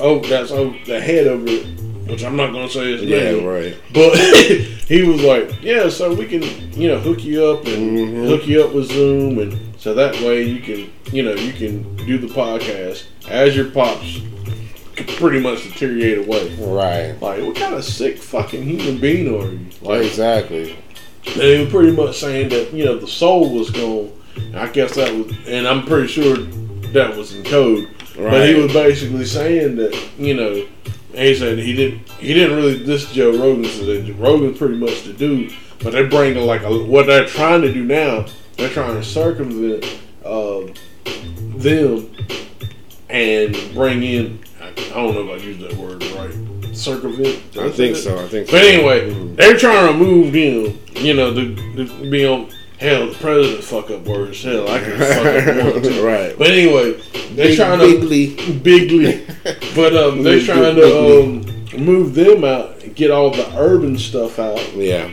oh, that's oh, the head over it, which I'm not going to say his Yeah, name. right. But he was like, "Yeah, so we can, you know, hook you up and Mhm. hook you up with Zoom, and so that way you can, you know, you can do the podcast as your pops pretty much deteriorate away." Right. Like, what kind of sick fucking human being are you? Like, Exactly. they were pretty much saying that you know the soul was gone. I guess that was, and I'm pretty sure that was in code. But he was basically saying that you know, and he said he didn't he didn't really this Joe Rogan said Rogan's pretty much the dude, but they're bringing like a, what they're trying to do now. They're trying to circumvent um, them and bring in. I, I don't know if I used that word right. Circumvent. I think so. I think so. But anyway, they're trying to move them. You know, to, to be on. Hell, the president fuck up words. Hell, I can fuck up too. right. But anyway, they're Big- trying to bigly, bigly. but um, they're trying to um, move them out, and get all the urban stuff out, Yeah.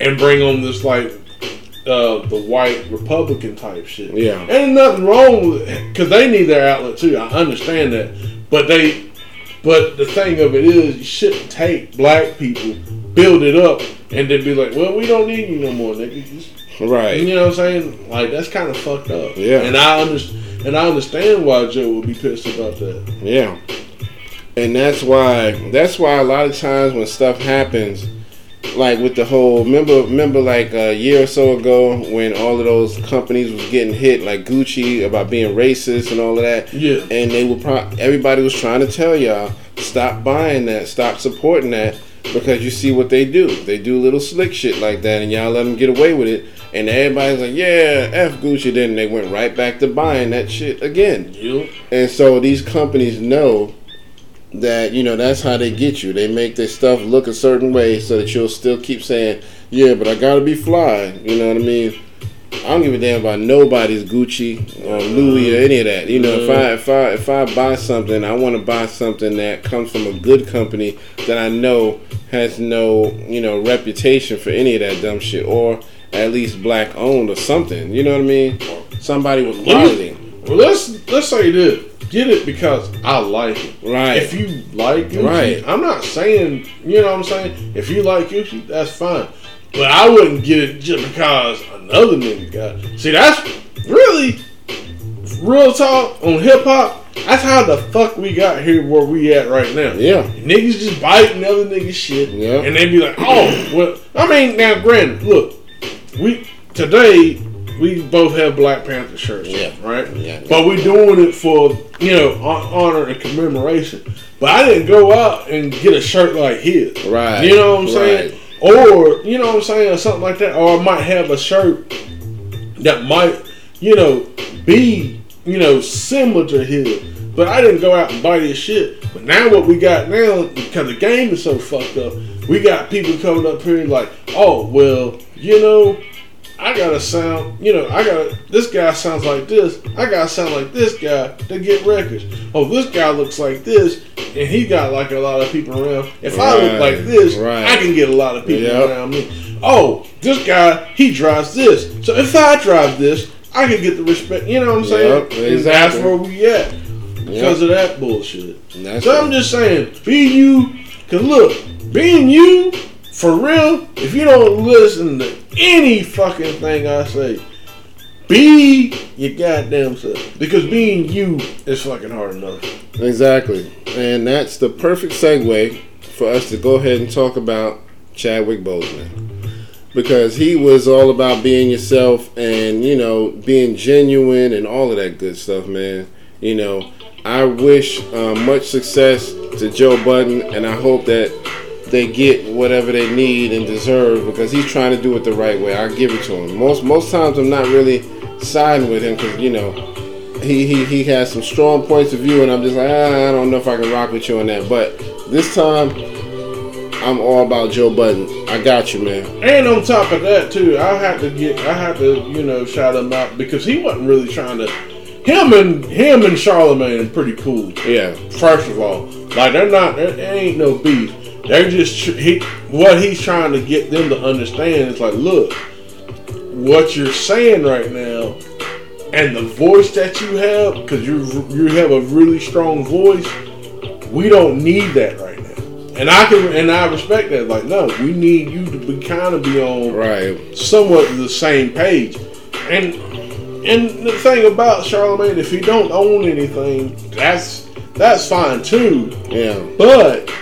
and bring on this like uh, the white Republican type shit. Yeah. and nothing wrong with it because they need their outlet too. I understand that, but they, but the thing of it is, you shouldn't take black people, build it up, and then be like, well, we don't need you no more, nigga. Just Right. you know what I'm saying? Like that's kind of fucked up. Yeah. And I understand. And I understand why Joe would be pissed about that. Yeah. And that's why that's why a lot of times when stuff happens, like with the whole remember remember like a year or so ago when all of those companies was getting hit like Gucci about being racist and all of that. Yeah. And they were pro- everybody was trying to tell y'all stop buying that, stop supporting that because you see what they do. They do little slick shit like that and y'all let them get away with it. And everybody's like, yeah, F Gucci. Then they went right back to buying that shit again. Yep. And so these companies know that you know that's how they get you. They make their stuff look a certain way so that you'll still keep saying, "Yeah, but I gotta be fly." You know what I mean? I don't give a damn about nobody's Gucci or Louis or any of that. You know, if I if I if I buy something, I want to buy something that comes from a good company that I know has no you know reputation for any of that dumb shit, or at least black owned or something. You know what I mean? Somebody with quality. Well, let's let's say this. Get it because I like it. Right. If you like Gucci, Right. I'm not saying you know what I'm saying. If you like Gucci, that's fine. But I wouldn't get it just because another nigga got. it. See, that's really real talk on hip hop. That's how the fuck we got here where we at right now. Yeah. Niggas just biting other niggas shit. Yeah. And they be like, oh, well, I mean, now, granted, look, we, today, we both have Black Panther shirts, Yeah. right? Yeah. But we're doing it for, you know, honor and commemoration. But I didn't go out and get a shirt like his. Right. You know what I'm saying? Right. Or, you know what I'm saying, or something like that. Or I might have a shirt that might, you know, be, you know, similar to his. But I didn't go out and buy this shit. But now what we got now, because the game is so fucked up, we got people coming up here like, oh, well, you know, I gotta sound, you know, I gotta, this guy sounds like this, I gotta sound like this guy to get records. Oh, this guy looks like this, and he got like a lot of people around. If I look like this, right. I can get a lot of people Yep. around me. Oh, this guy, he drives this. So if I drive this, I can get the respect. You know what I'm saying? Yep, And that's exactly. where we at because of that bullshit. That's So I'm just saying, be you. Cause look, being you for real. If you don't listen to any fucking thing I say, be your goddamn self. Because being you is fucking hard enough. Exactly. And that's the perfect segue for us to go ahead and talk about Chadwick Boseman. Because he was all about being yourself and, you know, being genuine and all of that good stuff, man. You know, I wish uh, much success to Joe Budden, and I hope that they get whatever they need and deserve because he's trying to do it the right way. I give it to him. Most most times I'm not really siding with him because you know he he he has some strong points of view, and I'm just like, ah, I don't know if I can rock with you on that. But this time, I'm all about Joe Budden. I got you, man. And on top of that too, I have to get I have to, you know, shout him out because he wasn't really trying to him and him and Charlamagne are pretty cool. Yeah, First of all, like they're not there, there ain't no beef. They're just tr- he what he's trying to get them to understand is like, look, what you're saying right now, and the voice that you have, because you you have a really strong voice. We don't need that right now, and I can and I respect that. Like, no, we need you to be kind of be on right. somewhat the same page. And and the thing about Charlamagne, if he don't own anything, that's that's fine too. Yeah, But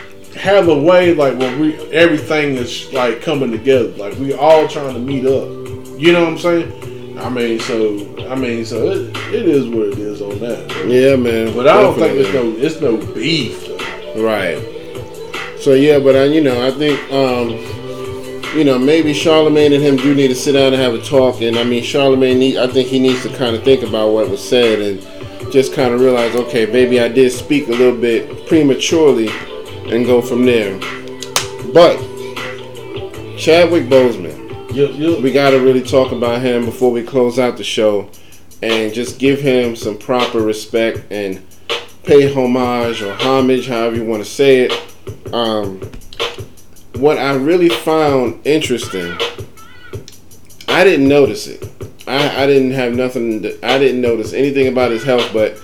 have a way like where we everything is like coming together. Like we all trying to meet up. You know what I'm saying? I mean, so I mean, so it, it is what it is on that. yeah, man. But I don't think it's no it's no beef. though. Right. So yeah, but I, you know, I think, um, you know, maybe Charlamagne and him do need to sit down and have a talk. And I mean, Charlamagne, need, I think he needs to kind of think about what was said and just kind of realize, okay, maybe I did speak a little bit prematurely, and go from there. But Chadwick Boseman, You, you, we got to really talk about him before we close out the show and just give him some proper respect and pay homage or homage, however you want to say it. Um, what I really found interesting, I didn't notice it. I, I didn't have nothing, I didn't notice anything about his health, but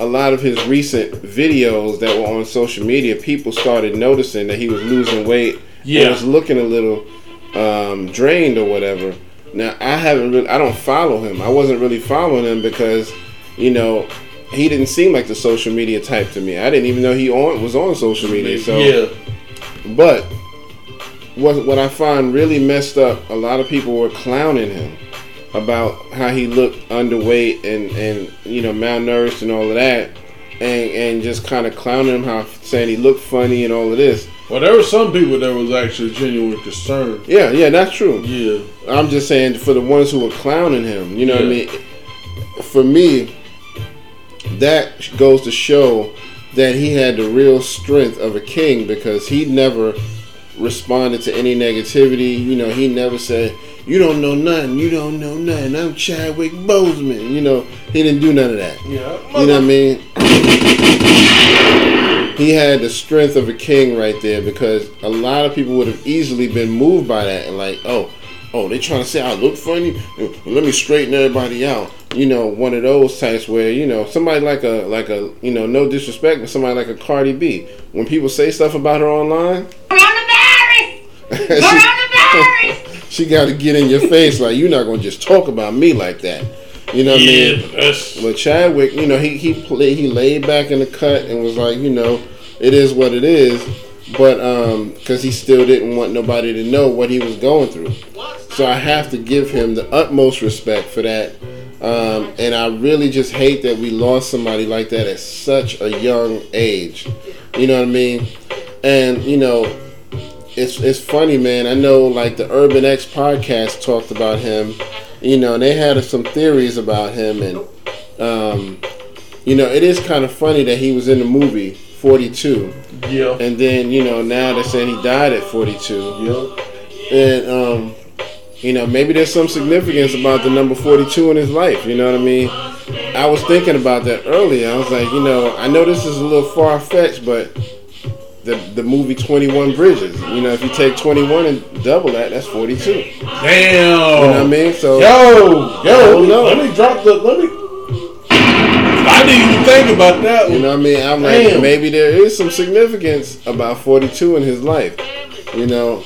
a lot of his recent videos that were on social media, people started noticing that he was losing weight. Yeah. And was looking a little um, drained or whatever. Now I haven't really, I don't follow him. I wasn't really following him because, you know, he didn't seem like the social media type to me. I didn't even know he on was on social media. So, yeah. but what what I find really messed up, a lot of people were clowning him about how he looked underweight and and you know malnourished and all of that, and and just kind of clowning him how saying he looked funny and all of this. Well, there were some people that was actually genuine concern. Yeah, yeah, that's true. Yeah. I'm just saying for the ones who were clowning him, you know what I mean? For me, that goes to show that he had the real strength of a king because he never responded to any negativity. You know, he never said, You don't know nothing, you don't know nothing, I'm Chadwick Boseman. You know, he didn't do none of that. Yeah. You know what I mean? he had the strength of a king right there because a lot of people would have easily been moved by that and like, oh, oh, they trying to say I look funny. Let me straighten everybody out. You know, one of those types where you know somebody like a like a you know no disrespect, but somebody like a Cardi B. When people say stuff about her online, Coronavirus! she, Coronavirus! She got to get in your face like you're not gonna just talk about me like that. You know what I mean? Yeah, that's But Chadwick, you know, he he played, he laid back in the cut and was like, you know, it is what it is. But um, because he still didn't want nobody to know what he was going through, so I have to give him the utmost respect for that. Um, and I really just hate that we lost somebody like that at such a young age. You know what I mean? And you know, it's it's funny, man. I know like the Urban X podcast talked about him. You know, and they had some theories about him, and um, you know, it is kind of funny that he was in the movie 42, yeah. and then you know now they're saying he died at 42, Yeah. and um, you know maybe there's some significance about the number 42 in his life. You know what I mean? I was thinking about that earlier. I was like, you know, I know this is a little far fetched, but the the movie 21 Bridges. You know, if you take 21 and double that, that's 42. Damn. You know what I mean? So Yo, yo, let me, let me drop the. Let me. I didn't even think about that. You know what I mean? I'm like, maybe there is some significance about 42 in his life. You know,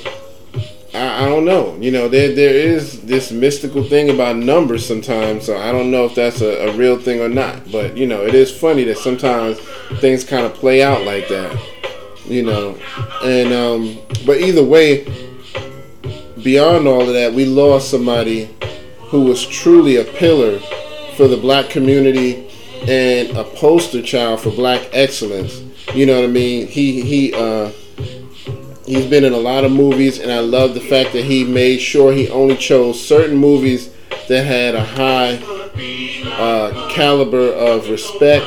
I, I don't know. You know, there there is this mystical thing about numbers sometimes, so I don't know if that's a, a real thing or not. But, you know, it is funny that sometimes things kind of play out like that. You know, and, um, but either way, beyond all of that, we lost somebody who was truly a pillar for the black community and a poster child for black excellence. You know what I mean? He he uh he's been in a lot of movies and I love the fact that he made sure he only chose certain movies that had a high uh, caliber of respect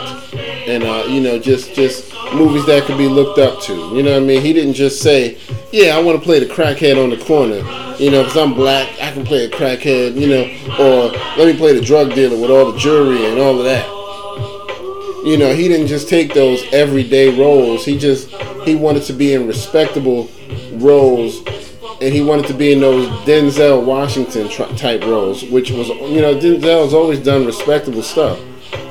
and uh, you know just just movies that could be looked up to. You know what I mean? He didn't just say, "Yeah, I want to play the crackhead on the corner." You know, because I'm black, I can play a crackhead. You know, or let me play the drug dealer with all the jewelry and all of that. You know, he didn't just take those everyday roles. He just he wanted to be in respectable roles and he wanted to be in those Denzel Washington type roles, which was you know Denzel's always done respectable stuff,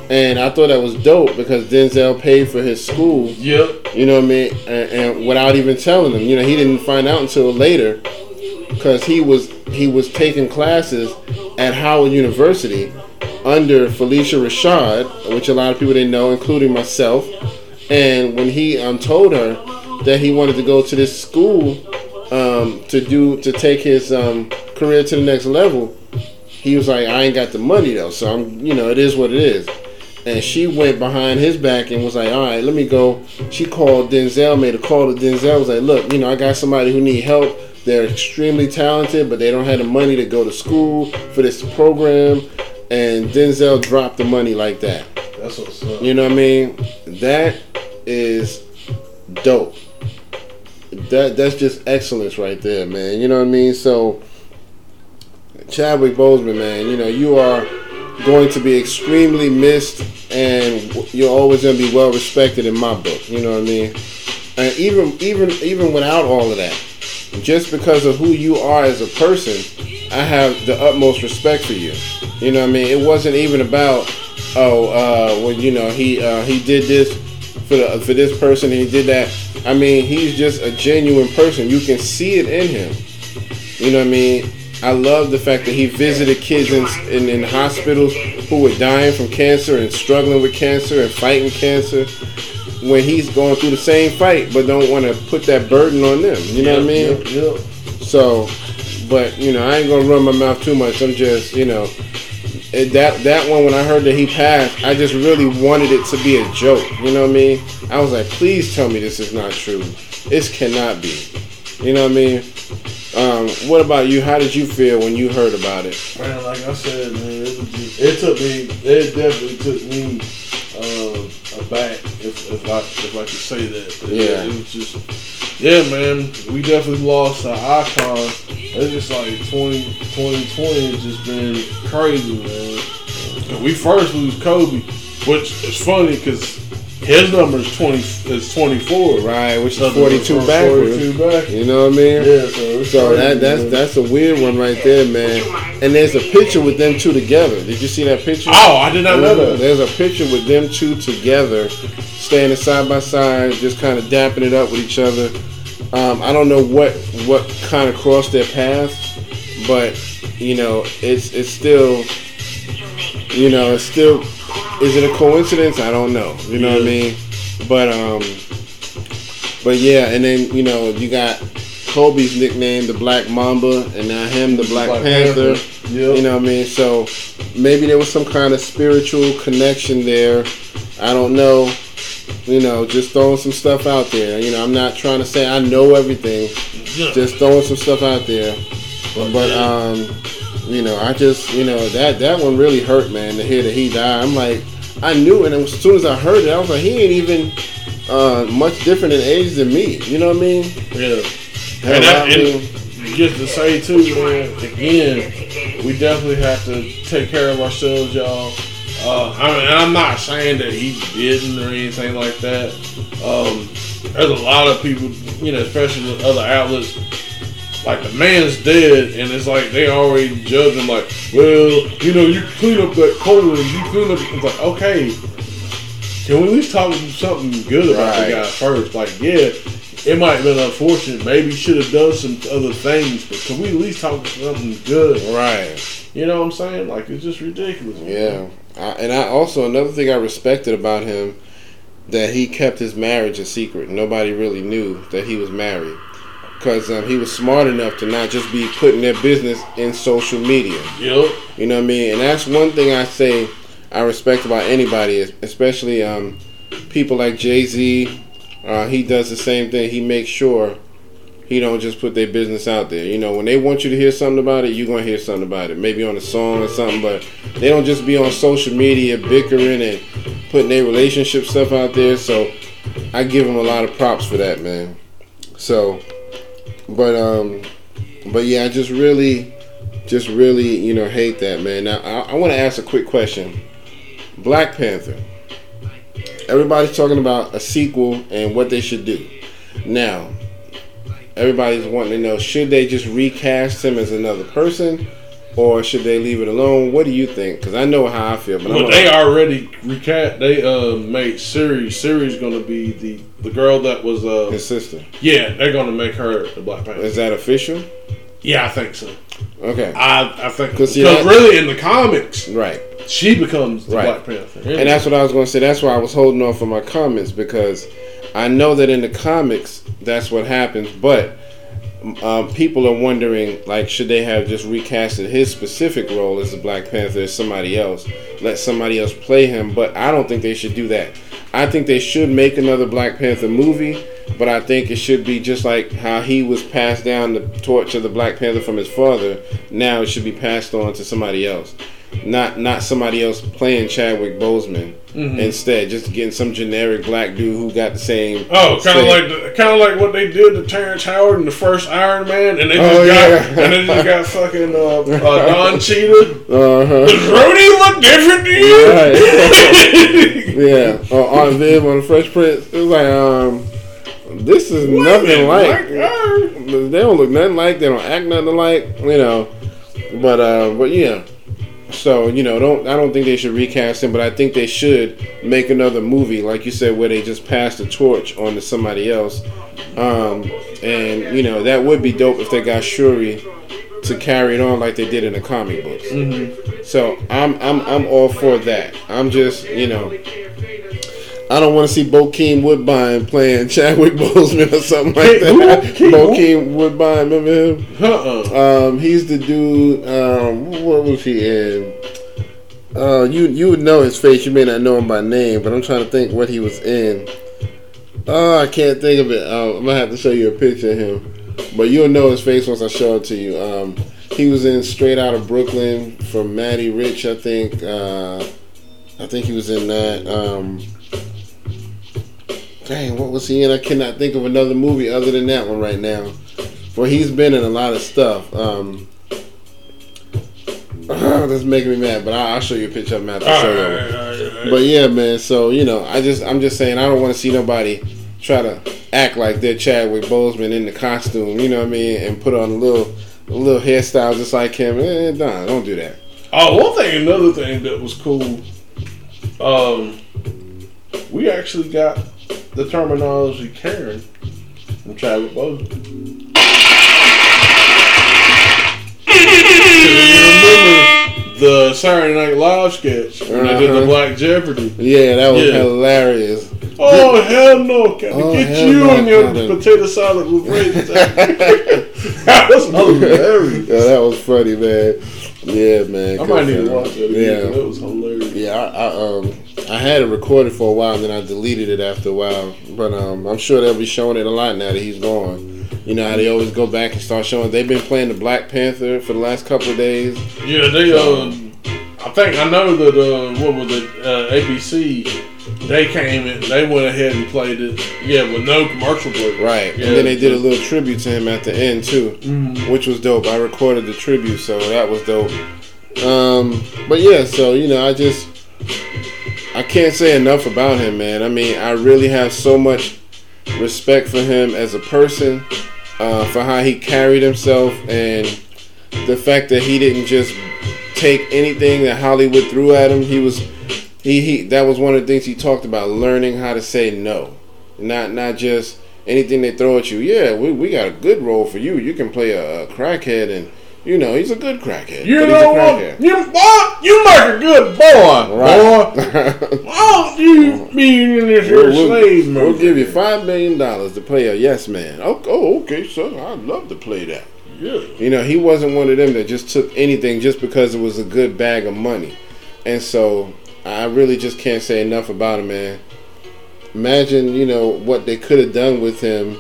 and I thought that was dope because Denzel paid for his school. Yep. You know what I mean, and, and without even telling him, you know, he didn't find out until later because he was he was taking classes at Howard University under Phylicia Rashad, which a lot of people didn't know, including myself. And when he um, told her that he wanted to go to this school um, to do to take his um, career to the next level, he was like, "I ain't got the money though, so I'm you know it is what it is." And she went behind his back and was like, "All right, let me go." She called Denzel, made a call to Denzel. Was like, "Look, you know, I got somebody who need help. They're extremely talented, but they don't have the money to go to school for this program." And Denzel dropped the money like that. That's what's up. You know what I mean? That is dope. That that's just excellence right there, man. You know what I mean? So Chadwick Boseman, man, you know, you are going to be extremely missed and you're always going to be well respected in my book, you know what I mean? And even even even without all of that, just because of who you are as a person, I have the utmost respect for you. You know what I mean? It wasn't even about oh, uh, well, you know, he uh, he did this for the, for this person, and he did that. I mean, he's just a genuine person. You can see it in him. You know what I mean? I love the fact that he visited kids in, in, in hospitals who were dying from cancer and struggling with cancer and fighting cancer when he's going through the same fight, but don't want to put that burden on them. You know what I mean? Yep, yep. So, but you know, I ain't gonna run my mouth too much. I'm just, you know, it, that that one when I heard that he passed, I just really wanted it to be a joke. You know what I mean? I was like, please tell me this is not true. This cannot be. You know what I mean? Um, what about you? How did you feel when you heard about it? Man, like I said, man, it, just, it took me. It definitely took me uh, aback, if, if I if I could say that. It, Yeah. it was just, yeah, man. We definitely lost an icon. It's just like 20, 2020 has just been crazy, man. And we first lose Kobe, which is funny because his number is twenty is twenty four. Right, which is 42 from backwards. 42 back. You know what I mean? Yeah, so, So that that's man. that's a weird one right there, man. And there's a picture with them two together. Did you see that picture? Oh, I did not know that. There's a picture with them two together, standing side by side, just kind of dapping it up with each other. Um, I don't know what what kind of crossed their paths, but you know, it's it's still, you know, it's still. Is it a coincidence? I don't know. You know what I mean? But um, but yeah, and then you know you got Kobe's nickname, the Black Mamba, and now him, the Black, Black Panther. Panther. Yep. You know what I mean? So maybe there was some kind of spiritual connection there. I don't know. You know, just throwing some stuff out there. You know, I'm not trying to say I know everything. Yeah. Just throwing some stuff out there. But um, you know, I just you know that that one really hurt, man. To hear that he died, I'm like, I knew, and as soon as I heard it, I was like, he ain't even uh, much different in age than me. You know what I mean? Yeah. Hell, And, I mean, and just to say too, man, again, we definitely have to take care of ourselves, y'all. Uh, I mean, I'm not saying that he didn't or anything like that. Um, there's a lot of people, you know, especially with other outlets. Like the man's dead, and it's like they already judge him. Like, well, you know, you clean up that colon, you clean up. It's like, okay, can we at least talk something good about Right. the guy first? Like, yeah, it might have been unfortunate. Maybe should have done some other things, but can we at least talk something good? right. You know what I'm saying? Like, it's just ridiculous. Yeah, I, and I also another thing I respected about him that he kept his marriage a secret. Nobody really knew that he was married because um, he was smart enough to not just be putting their business in social media. Yep. You know what I mean? And that's one thing I say I respect about anybody, especially um, people like Jay Z. Uh, he does the same thing. He makes sure he don't just put their business out there. You know, when they want you to hear something about it, you're gonna hear something about it. Maybe on a song or something, but they don't just be on social media bickering and putting their relationship stuff out there. So I give him a lot of props for that, man. So, but um, but yeah, I just really, just really, you know, hate that, man. Now I, I want to ask a quick question. Black Panther. Everybody's talking about a sequel and what they should do. Now, everybody's wanting to know should they just recast him as another person or should they leave it alone? What do you think? Because I know how I feel, but I'm they already recast. They uh made Shuri. Shuri's gonna be the the girl that was uh his sister. yeah. They're gonna make her the Black Panther. Is that official? Yeah, I think so. Okay, I I think 'Cause because really in the comics right. she becomes the Right. Black Panther. And that's what I was going to say. That's why I was holding off on my comments because I know that in the comics that's what happens, but um, people are wondering like should they have just recasted his specific role as the Black Panther as somebody else, let somebody else play him, but I don't think they should do that. I think they should make another Black Panther movie, but I think it should be just like how he was passed down the torch of the Black Panther from his father. Now it should be passed on to somebody else, not not somebody else playing Chadwick Boseman. Instead, just getting some generic black dude who got the same. Oh, kind of like the, kind of like what they did to Terrence Howard in the first Iron Man, and they just Oh, got yeah. and they just got fucking uh, uh, Don Cheadle. Uh-huh. Does Rhodey look different to you? Right. yeah. Or Aunt Viv on the Fresh Prince. It was like, um, this is nothing like. her. They don't look nothing like. They don't act nothing like. You know. But uh, but yeah. So you know, don't I don't think they should recast him, but I think they should make another movie, like you said, where they just pass the torch on to somebody else. Um, and you know that would be dope if they got Shuri to carry it on like they did in the comic books. So I'm I'm I'm all for that. I'm just you know. I don't want to see Bokeem Woodbine playing Chadwick Boseman or something like that. Bokeem Woodbine, remember him? Uh-uh. Um, he's the dude. Um, what was he in? Uh, you you would know his face. You may not know him by name, but I'm trying to think what he was in. Oh, I can't think of it. Uh, I'm gonna have to show you a picture of him, but you'll know his face once I show it to you. Um, he was in Straight Out of Brooklyn from Matty Rich, I think. Uh, I think he was in that. Um, dang, what was he in? I cannot think of another movie other than that one right now. Well, he's been in a lot of stuff. Um, that's making me mad, but I'll, show you a picture of him after the show. though. But yeah, man. So you know, I just I'm just saying I don't want to see nobody try to act like they're Chadwick Boseman in the costume. You know what I mean? And put on a little a little hairstyle just like him. Eh, nah, don't do that. Oh, one thing, another thing that was cool. Um, we actually got the terminology Karen from Chadwick Boseman. 'Cause if you remember the Saturday Night Live sketch when they did the Uh-huh. Black Jeopardy. Yeah, that was Yeah. hilarious. Oh hell no! Can Oh, get you no, and your potato salad with raisins? that was hilarious. Yeah, that was funny, man. Yeah, man. I might need to watch that again. Yeah. That was hilarious. Yeah, I, I um I had it recorded for a while and then I deleted it after a while. But um I'm sure they'll be showing it a lot now that he's gone. You know how they always go back and start showing. They've been playing the Black Panther for the last couple of days. Yeah, they. Uh, I think I know that. Uh, what was it? Uh, ABC. They came in. They went ahead and played it. Yeah, with no commercial break. Right. Yeah. And then they did a little tribute to him at the end too, which was dope. I recorded the tribute, so that was dope. Um, but yeah, so you know, I just I can't say enough about him, man. I mean, I really have so much respect for him as a person, uh, for how he carried himself, and the fact that he didn't just take anything that Hollywood threw at him. He was he, he that was one of the things he talked about learning how to say no not not just anything they throw at you yeah we, we got a good role for you you can play a, a crackhead and you know he's a good crackhead You know what? You boy, you make a good boy, boy. right Why don't you be in this here we'll, slave we'll, movie? we'll give you five million dollars to play a yes man oh, oh okay son i'd love to play that Yeah. You know, he wasn't one of them that just took anything just because it was a good bag of money. And so I really just can't say enough about him, man. Imagine, you know, what they could have done with him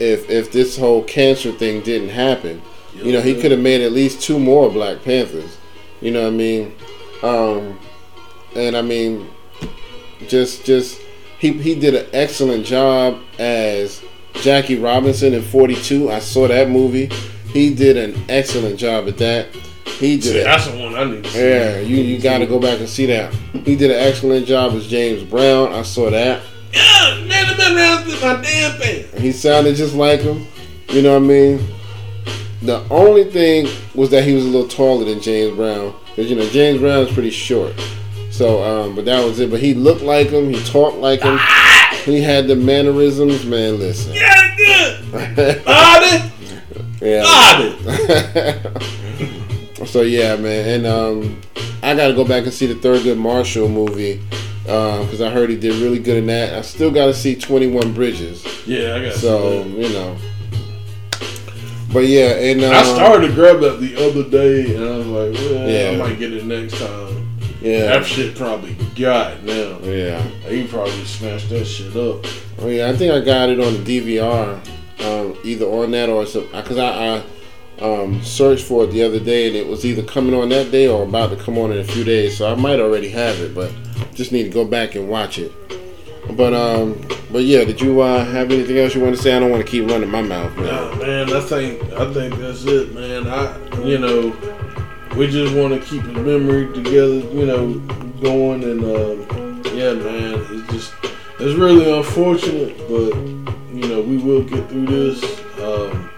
if if this whole cancer thing didn't happen. You know, he could have made at least two more Black Panthers. You know what I mean? Um, and I mean, just just he he did an excellent job as Jackie Robinson in 42. I saw that movie. He did an excellent job at that. He did See, that's the one I need to see. Yeah, you you got to go back and see that. He did an excellent job as James Brown. I saw that. Yeah, man, I've been around my damn thing. He sounded just like him. You know what I mean? The only thing was that he was a little taller than James Brown. Because, you know, James Brown is pretty short. So, um, but that was it. But he looked like him. He talked like him. He had the mannerisms. Man, listen. Yeah, good. Body, yeah. body. so, yeah, man. And um, I got to go back and see the Thurgood Marshall movie. Because I heard he did really good in that. I still got to see 21 Bridges. Yeah, I got So, so. you know. But yeah, and um, I started to grab that the other day, and I was like, well, Yeah. I might get it next time. Yeah, That shit probably got now. yeah. You probably smashed that shit up. Oh yeah, I think I got it on the DVR, um, either on that or some because I, I um, searched for it the other day and it was either coming on that day or about to come on in a few days. So I might already have it, but just need to go back and watch it. But um, but yeah, did you uh, have anything else you want to say? I don't want to keep running my mouth, man. Nah, man, I think I think that's it, man. I you know, we just want to keep the memory together, you know, going and uh, yeah, man. It's just it's really unfortunate, but you know we will get through this. Um,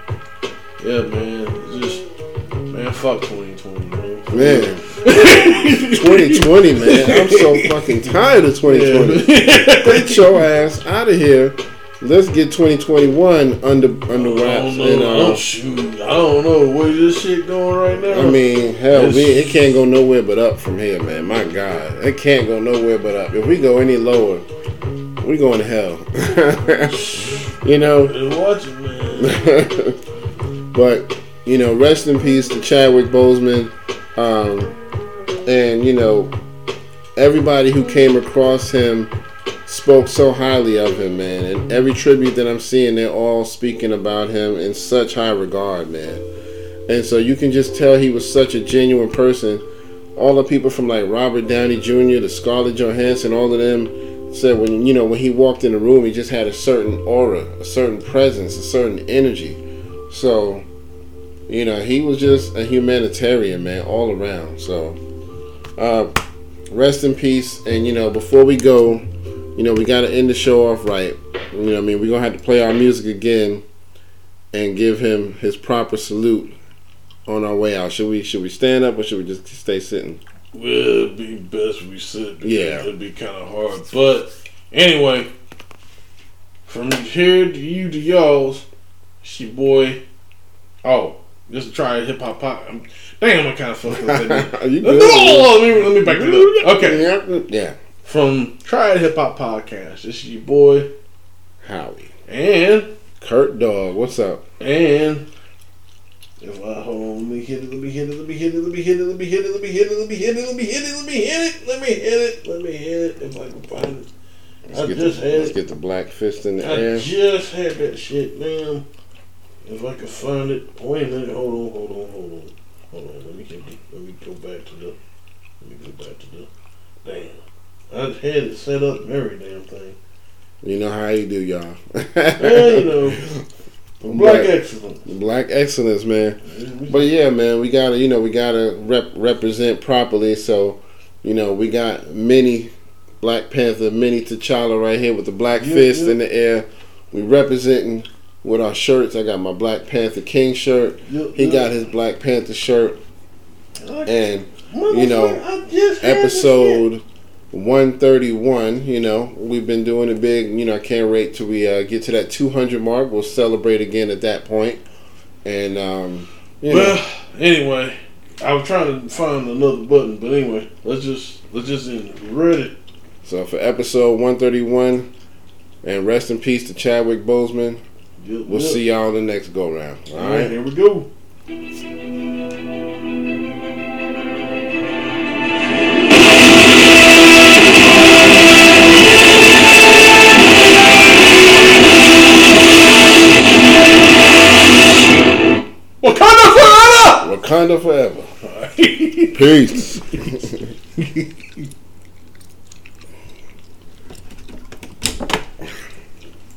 yeah, man. It's just man, fuck 2020, man. Man, 2020, man. I'm so fucking tired of 2020. Get your ass out of here. Let's get 2021 under under I wraps. know. And, I uh, shoot. I don't know where this shit going right now. I mean, hell, we, it can't go nowhere but up from here, man. My God, it can't go nowhere but up. If we go any lower, we going to hell. you know, watch it, man. but you know, rest in peace to Chadwick Boseman, um, and you know, everybody who came across him spoke so highly of him, man. And every tribute that I'm seeing, they're all speaking about him in such high regard, man. And so you can just tell he was such a genuine person. All the people from like Robert Downey Jr. to Scarlett Johansson, all of them said when you know when he walked in the room, he just had a certain aura, a certain presence, a certain energy. So, you know, he was just a humanitarian man all around. So, uh, rest in peace. And you know, before we go, you know, we got to end the show off right. You know, what I mean, we're gonna have to play our music again and give him his proper salute on our way out. Should we? Should we stand up or should we just stay sitting? Well, it'd be best we sit Yeah. it'd be kind of hard. But anyway, from here to you to y'all's, it's your boy. Oh, just Triad hip hop Damn, I kind of fucked up. there. you No, good? let me let me back it up. Okay, Yeah. Yeah. from It Hip Hop Podcast. This is your boy Howie. and Kurt Dog. What's up? and. If I hold let me hit it, let me hit it, let me hit it, let me hit it, let me hit it, let me hit it, let me hit it, let me hit it, let me hit it, let me hit it, let me hit it, if I can find it. Let's I get, just the, had let's get the black fist in the I air. I just had that shit, man. If I can find it. Wait a minute, hold on, hold on, hold on. Hold on, let me get the, let me go back to the let me go back to the damn. I had it set up and every damn thing. You know how you do, y'all. Yeah, you know. Black Black- excellence. Black excellence, man. But yeah, man, we gotta, you know, we gotta rep- represent properly. So, you know, we got mini Black Panther, mini T'Challa right here with the black Yeah, fist yeah. in the air. We representing with our shirts. I got my Black Panther King shirt. He got his Black Panther shirt. And you know, I just had this shit. episode 131 you know we've been doing it big you know i can't wait till we uh, get to that 200 mark we'll celebrate again at that point. and um you know, Well, anyway, I was trying to find another button, but anyway, let's just let's just end it. Ready? so for episode 131 and rest in peace to chadwick boseman Good we'll see y'all in the next go round. All, all right, right, here we go. Wakanda forever! Wakanda forever. Peace.